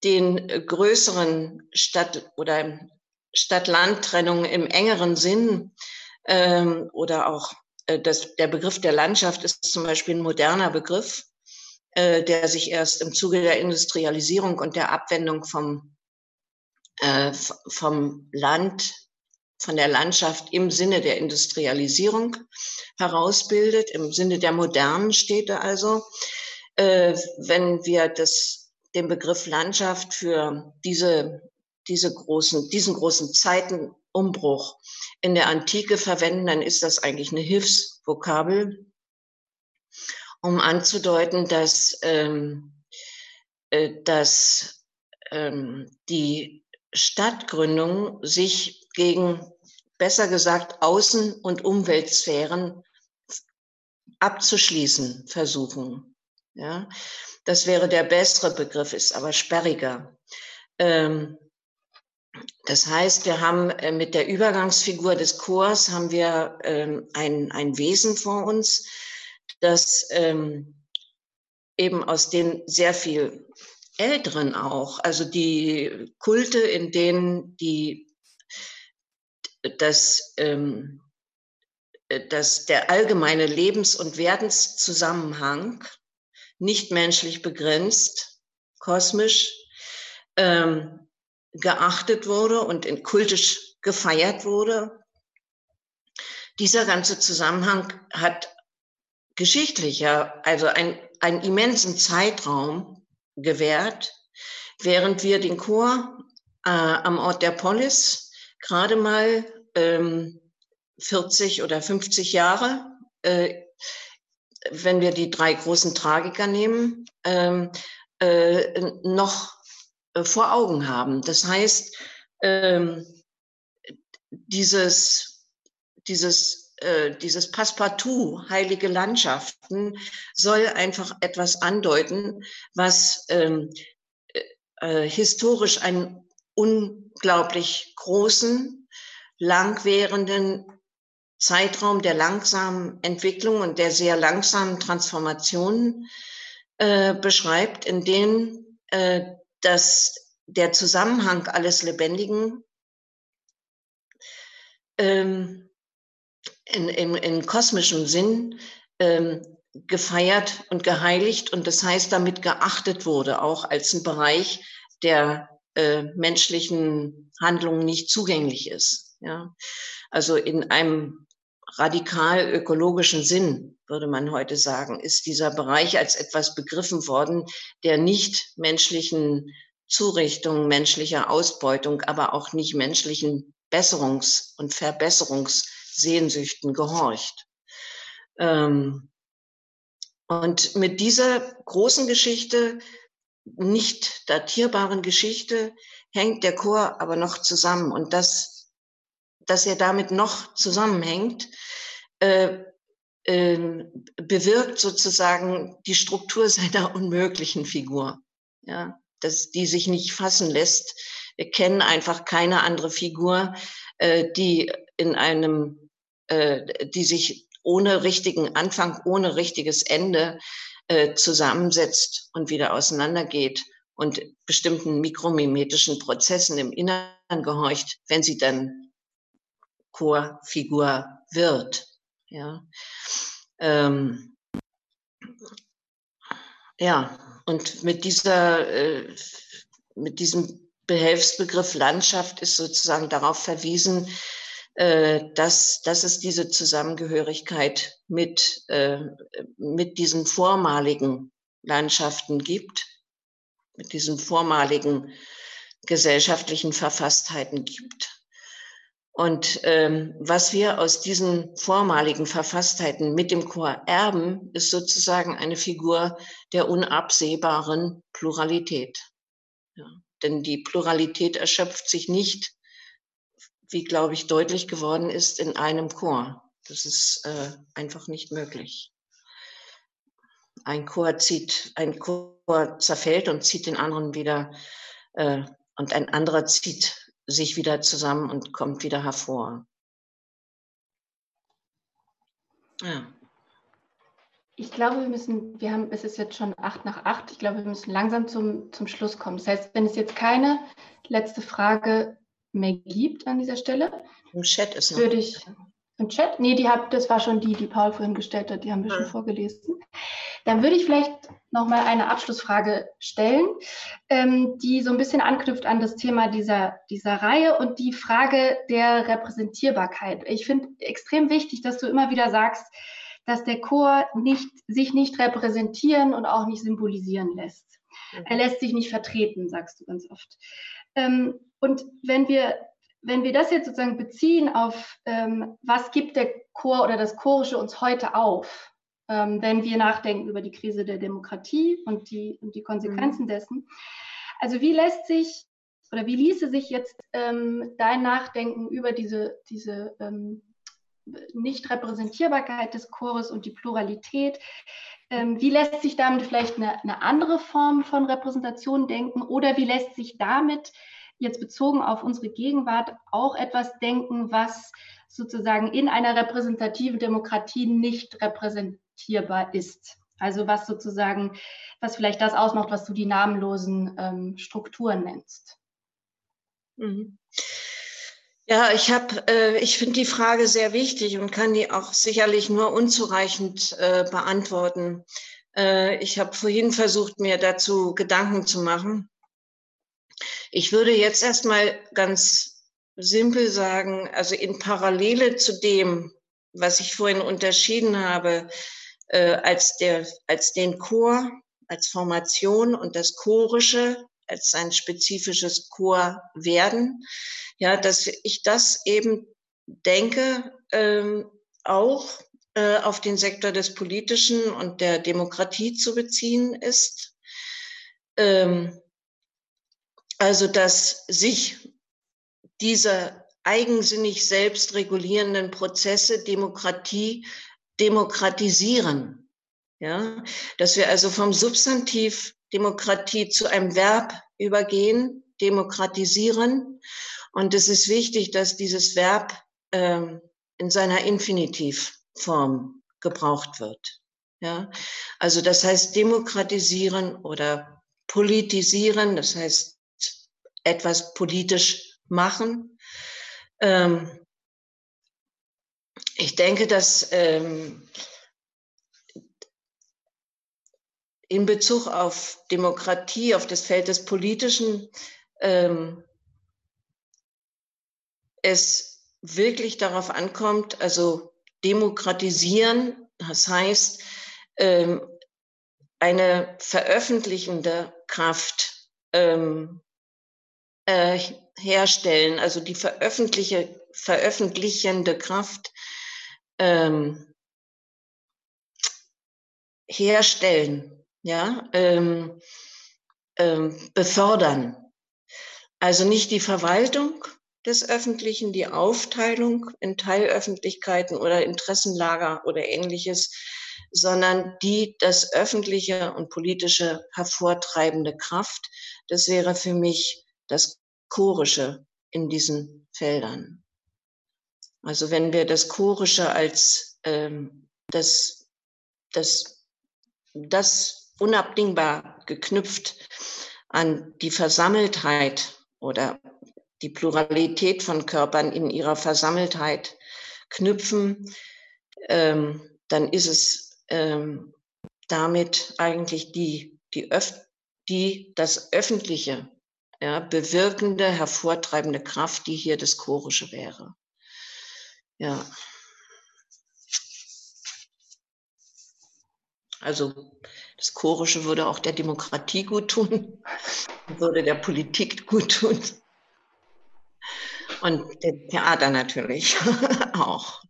den größeren Stadt- oder Stadt-Land-Trennungen im engeren Sinn ähm, oder auch äh, das, der Begriff der Landschaft ist zum Beispiel ein moderner Begriff, äh, der sich erst im Zuge der Industrialisierung und der Abwendung vom, äh, vom Land, von der Landschaft im Sinne der Industrialisierung herausbildet, im Sinne der modernen Städte also. Äh, wenn wir das den Begriff Landschaft für diese, diese großen, diesen großen Zeitenumbruch in der Antike verwenden, dann ist das eigentlich eine Hilfsvokabel, um anzudeuten, dass, ähm, äh, dass ähm, die Stadtgründung sich gegen, besser gesagt, Außen- und Umweltsphären abzuschließen versuchen. Ja, das wäre der bessere Begriff, ist aber sperriger. Ähm, das heißt, wir haben äh, mit der Übergangsfigur des Chors haben wir ähm, ein, ein Wesen vor uns, das ähm, eben aus den sehr viel älteren auch, also die Kulte, in denen die das, ähm, das der allgemeine Lebens- und Werdenszusammenhang nicht menschlich begrenzt, kosmisch ähm, geachtet wurde und in kultisch gefeiert wurde. Dieser ganze Zusammenhang hat geschichtlicher, also ein, einen immensen Zeitraum gewährt, während wir den Chor äh, am Ort der Polis gerade mal ähm, 40 oder 50 Jahre äh, wenn wir die drei großen Tragiker nehmen, ähm, äh, noch äh, vor Augen haben. Das heißt, ähm, dieses, dieses, äh, dieses Passepartout, heilige Landschaften, soll einfach etwas andeuten, was ähm, äh, äh, historisch einen unglaublich großen, langwährenden Zeitraum der langsamen Entwicklung und der sehr langsamen Transformation äh, beschreibt, in dem äh, das, der Zusammenhang alles Lebendigen ähm, in, in, in kosmischem Sinn ähm, gefeiert und geheiligt und das heißt damit geachtet wurde, auch als ein Bereich der äh, menschlichen Handlungen nicht zugänglich ist. Ja? Also in einem radikal ökologischen Sinn, würde man heute sagen, ist dieser Bereich als etwas begriffen worden, der nicht menschlichen Zurichtungen, menschlicher Ausbeutung, aber auch nicht menschlichen Besserungs- und Verbesserungssehnsüchten gehorcht. Ähm, und mit dieser großen Geschichte, nicht datierbaren Geschichte, hängt der Chor aber noch zusammen. Und das, dass er damit noch zusammenhängt, äh, äh, bewirkt sozusagen die Struktur seiner unmöglichen Figur, ja, dass die sich nicht fassen lässt. Wir kennen einfach keine andere Figur, äh, die in einem, äh, die sich ohne richtigen Anfang, ohne richtiges Ende äh, zusammensetzt und wieder auseinandergeht und bestimmten mikromimetischen Prozessen im Inneren gehorcht, wenn sie dann Chorfigur wird. Ja, ähm, ja und mit dieser, äh, mit diesem Behelfsbegriff Landschaft ist sozusagen darauf verwiesen, äh, dass, dass es diese Zusammengehörigkeit mit, äh, mit diesen vormaligen Landschaften gibt, mit diesen vormaligen gesellschaftlichen Verfasstheiten gibt. Und ähm, was wir aus diesen vormaligen Verfasstheiten mit dem Chor erben, ist sozusagen eine Figur der unabsehbaren Pluralität. Ja, denn die Pluralität erschöpft sich nicht wie, glaube ich, deutlich geworden ist, in einem Chor. Das ist äh, einfach nicht möglich. Ein Chor zieht, ein Chor zerfällt und zieht den anderen wieder, äh, und ein anderer zieht sich wieder zusammen und kommt wieder hervor. Ja. Ich glaube, wir müssen, wir haben, es ist jetzt schon acht nach acht, ich glaube, wir müssen langsam zum, zum Schluss kommen. Das heißt, wenn es jetzt keine letzte Frage mehr gibt an dieser Stelle. Im Chat ist noch. Würde ich im Chat? Nee, die hab, das war schon die, die Paul vorhin gestellt hat, die haben wir ja. schon vorgelesen. Dann würde ich vielleicht nochmal eine Abschlussfrage stellen, ähm, die so ein bisschen anknüpft an das Thema dieser, dieser Reihe und die Frage der Repräsentierbarkeit. Ich finde extrem wichtig, dass du immer wieder sagst, dass der Chor nicht, sich nicht repräsentieren und auch nicht symbolisieren lässt. Mhm. Er lässt sich nicht vertreten, sagst du ganz oft. Ähm, und wenn wir, wenn wir das jetzt sozusagen beziehen auf, ähm, was gibt der Chor oder das Chorische uns heute auf, ähm, wenn wir nachdenken über die Krise der Demokratie und die, und die Konsequenzen mhm. dessen. Also wie lässt sich oder wie ließe sich jetzt ähm, dein Nachdenken über diese, diese ähm, Nicht-Repräsentierbarkeit des Chores und die Pluralität, ähm, wie lässt sich damit vielleicht eine, eine, andere Form von Repräsentation denken oder wie lässt sich damit jetzt bezogen auf unsere Gegenwart auch etwas denken, was sozusagen in einer repräsentativen Demokratie nicht repräsentierbar ist. Also was sozusagen, was vielleicht das ausmacht, was du die namenlosen ähm, Strukturen nennst. Mhm. Ja, ich habe, äh, ich finde die Frage sehr wichtig und kann die auch sicherlich nur unzureichend äh, beantworten. Äh, ich habe vorhin versucht, mir dazu Gedanken zu machen. Ich würde jetzt erstmal ganz simpel sagen, also in Parallele zu dem, was ich vorhin unterschieden habe, äh, als, der, als den Chor, als Formation und das Chorische als ein spezifisches Chor werden, ja, dass ich das eben denke, ähm, auch äh, auf den Sektor des Politischen und der Demokratie zu beziehen ist. Ähm, also, dass sich diese eigensinnig selbst regulierenden Prozesse Demokratie demokratisieren. Ja, dass wir also vom Substantiv Demokratie zu einem Verb übergehen, demokratisieren. Und es ist wichtig, dass dieses Verb ähm, in seiner Infinitivform gebraucht wird. Ja, also das heißt demokratisieren oder politisieren, das heißt etwas politisch machen. Ähm, ich denke, dass ähm, in Bezug auf Demokratie, auf das Feld des Politischen, ähm, es wirklich darauf ankommt, also demokratisieren, das heißt, ähm, eine veröffentlichende Kraft ähm, äh, herstellen, also die veröffentliche, veröffentlichende Kraft ähm, herstellen, ja, ähm, ähm, befördern. Also nicht die Verwaltung des Öffentlichen, die Aufteilung in Teilöffentlichkeiten oder Interessenlager oder ähnliches, sondern die das öffentliche und politische hervortreibende Kraft. Das wäre für mich das Chorische in diesen Feldern. Also wenn wir das Chorische als ähm, das, das, das unabdingbar geknüpft an die Versammeltheit oder die Pluralität von Körpern in ihrer Versammeltheit knüpfen, ähm, dann ist es ähm, damit eigentlich die, die, Öf die das Öffentliche ja, bewirkende, hervortreibende Kraft, die hier das Chorische wäre. Ja. Also das Chorische würde auch der Demokratie gut tun, würde der Politik gut tun. Und dem Theater natürlich auch.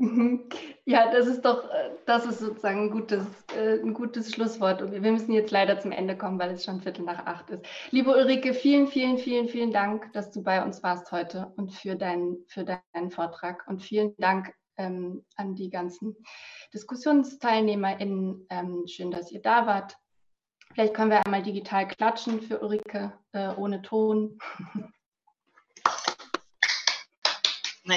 Ja, das ist doch, äh, das ist sozusagen ein gutes, äh, ein gutes Schlusswort. Und wir müssen jetzt leider zum Ende kommen, weil es schon Viertel nach acht ist. Liebe Ulrike, vielen, vielen, vielen, vielen Dank, dass du bei uns warst heute und für deinen, für deinen Vortrag. Und vielen Dank ähm, an die ganzen DiskussionsteilnehmerInnen. Ähm, schön, dass ihr da wart. Vielleicht können wir einmal digital klatschen für Ulrike äh, ohne Ton.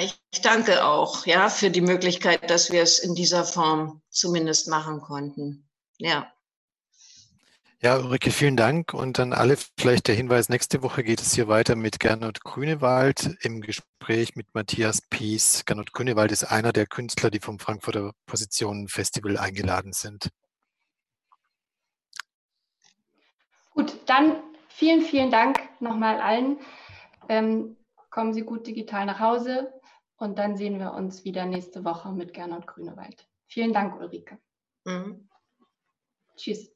Ich danke auch ja, für die Möglichkeit, dass wir es in dieser Form zumindest machen konnten. Ja. Ja, Ulrike, vielen Dank. Und dann alle vielleicht der Hinweis, nächste Woche geht es hier weiter mit Gernot Grünewald im Gespräch mit Matthias Pies. Gernot Grünewald ist einer der Künstler, die vom Frankfurter Positionen Festival eingeladen sind. Gut, dann vielen, vielen Dank nochmal allen. Ähm, kommen Sie gut digital nach Hause und dann sehen wir uns wieder nächste Woche mit Gernot Grünewald. Vielen Dank, Ulrike. Mhm. Tschüss.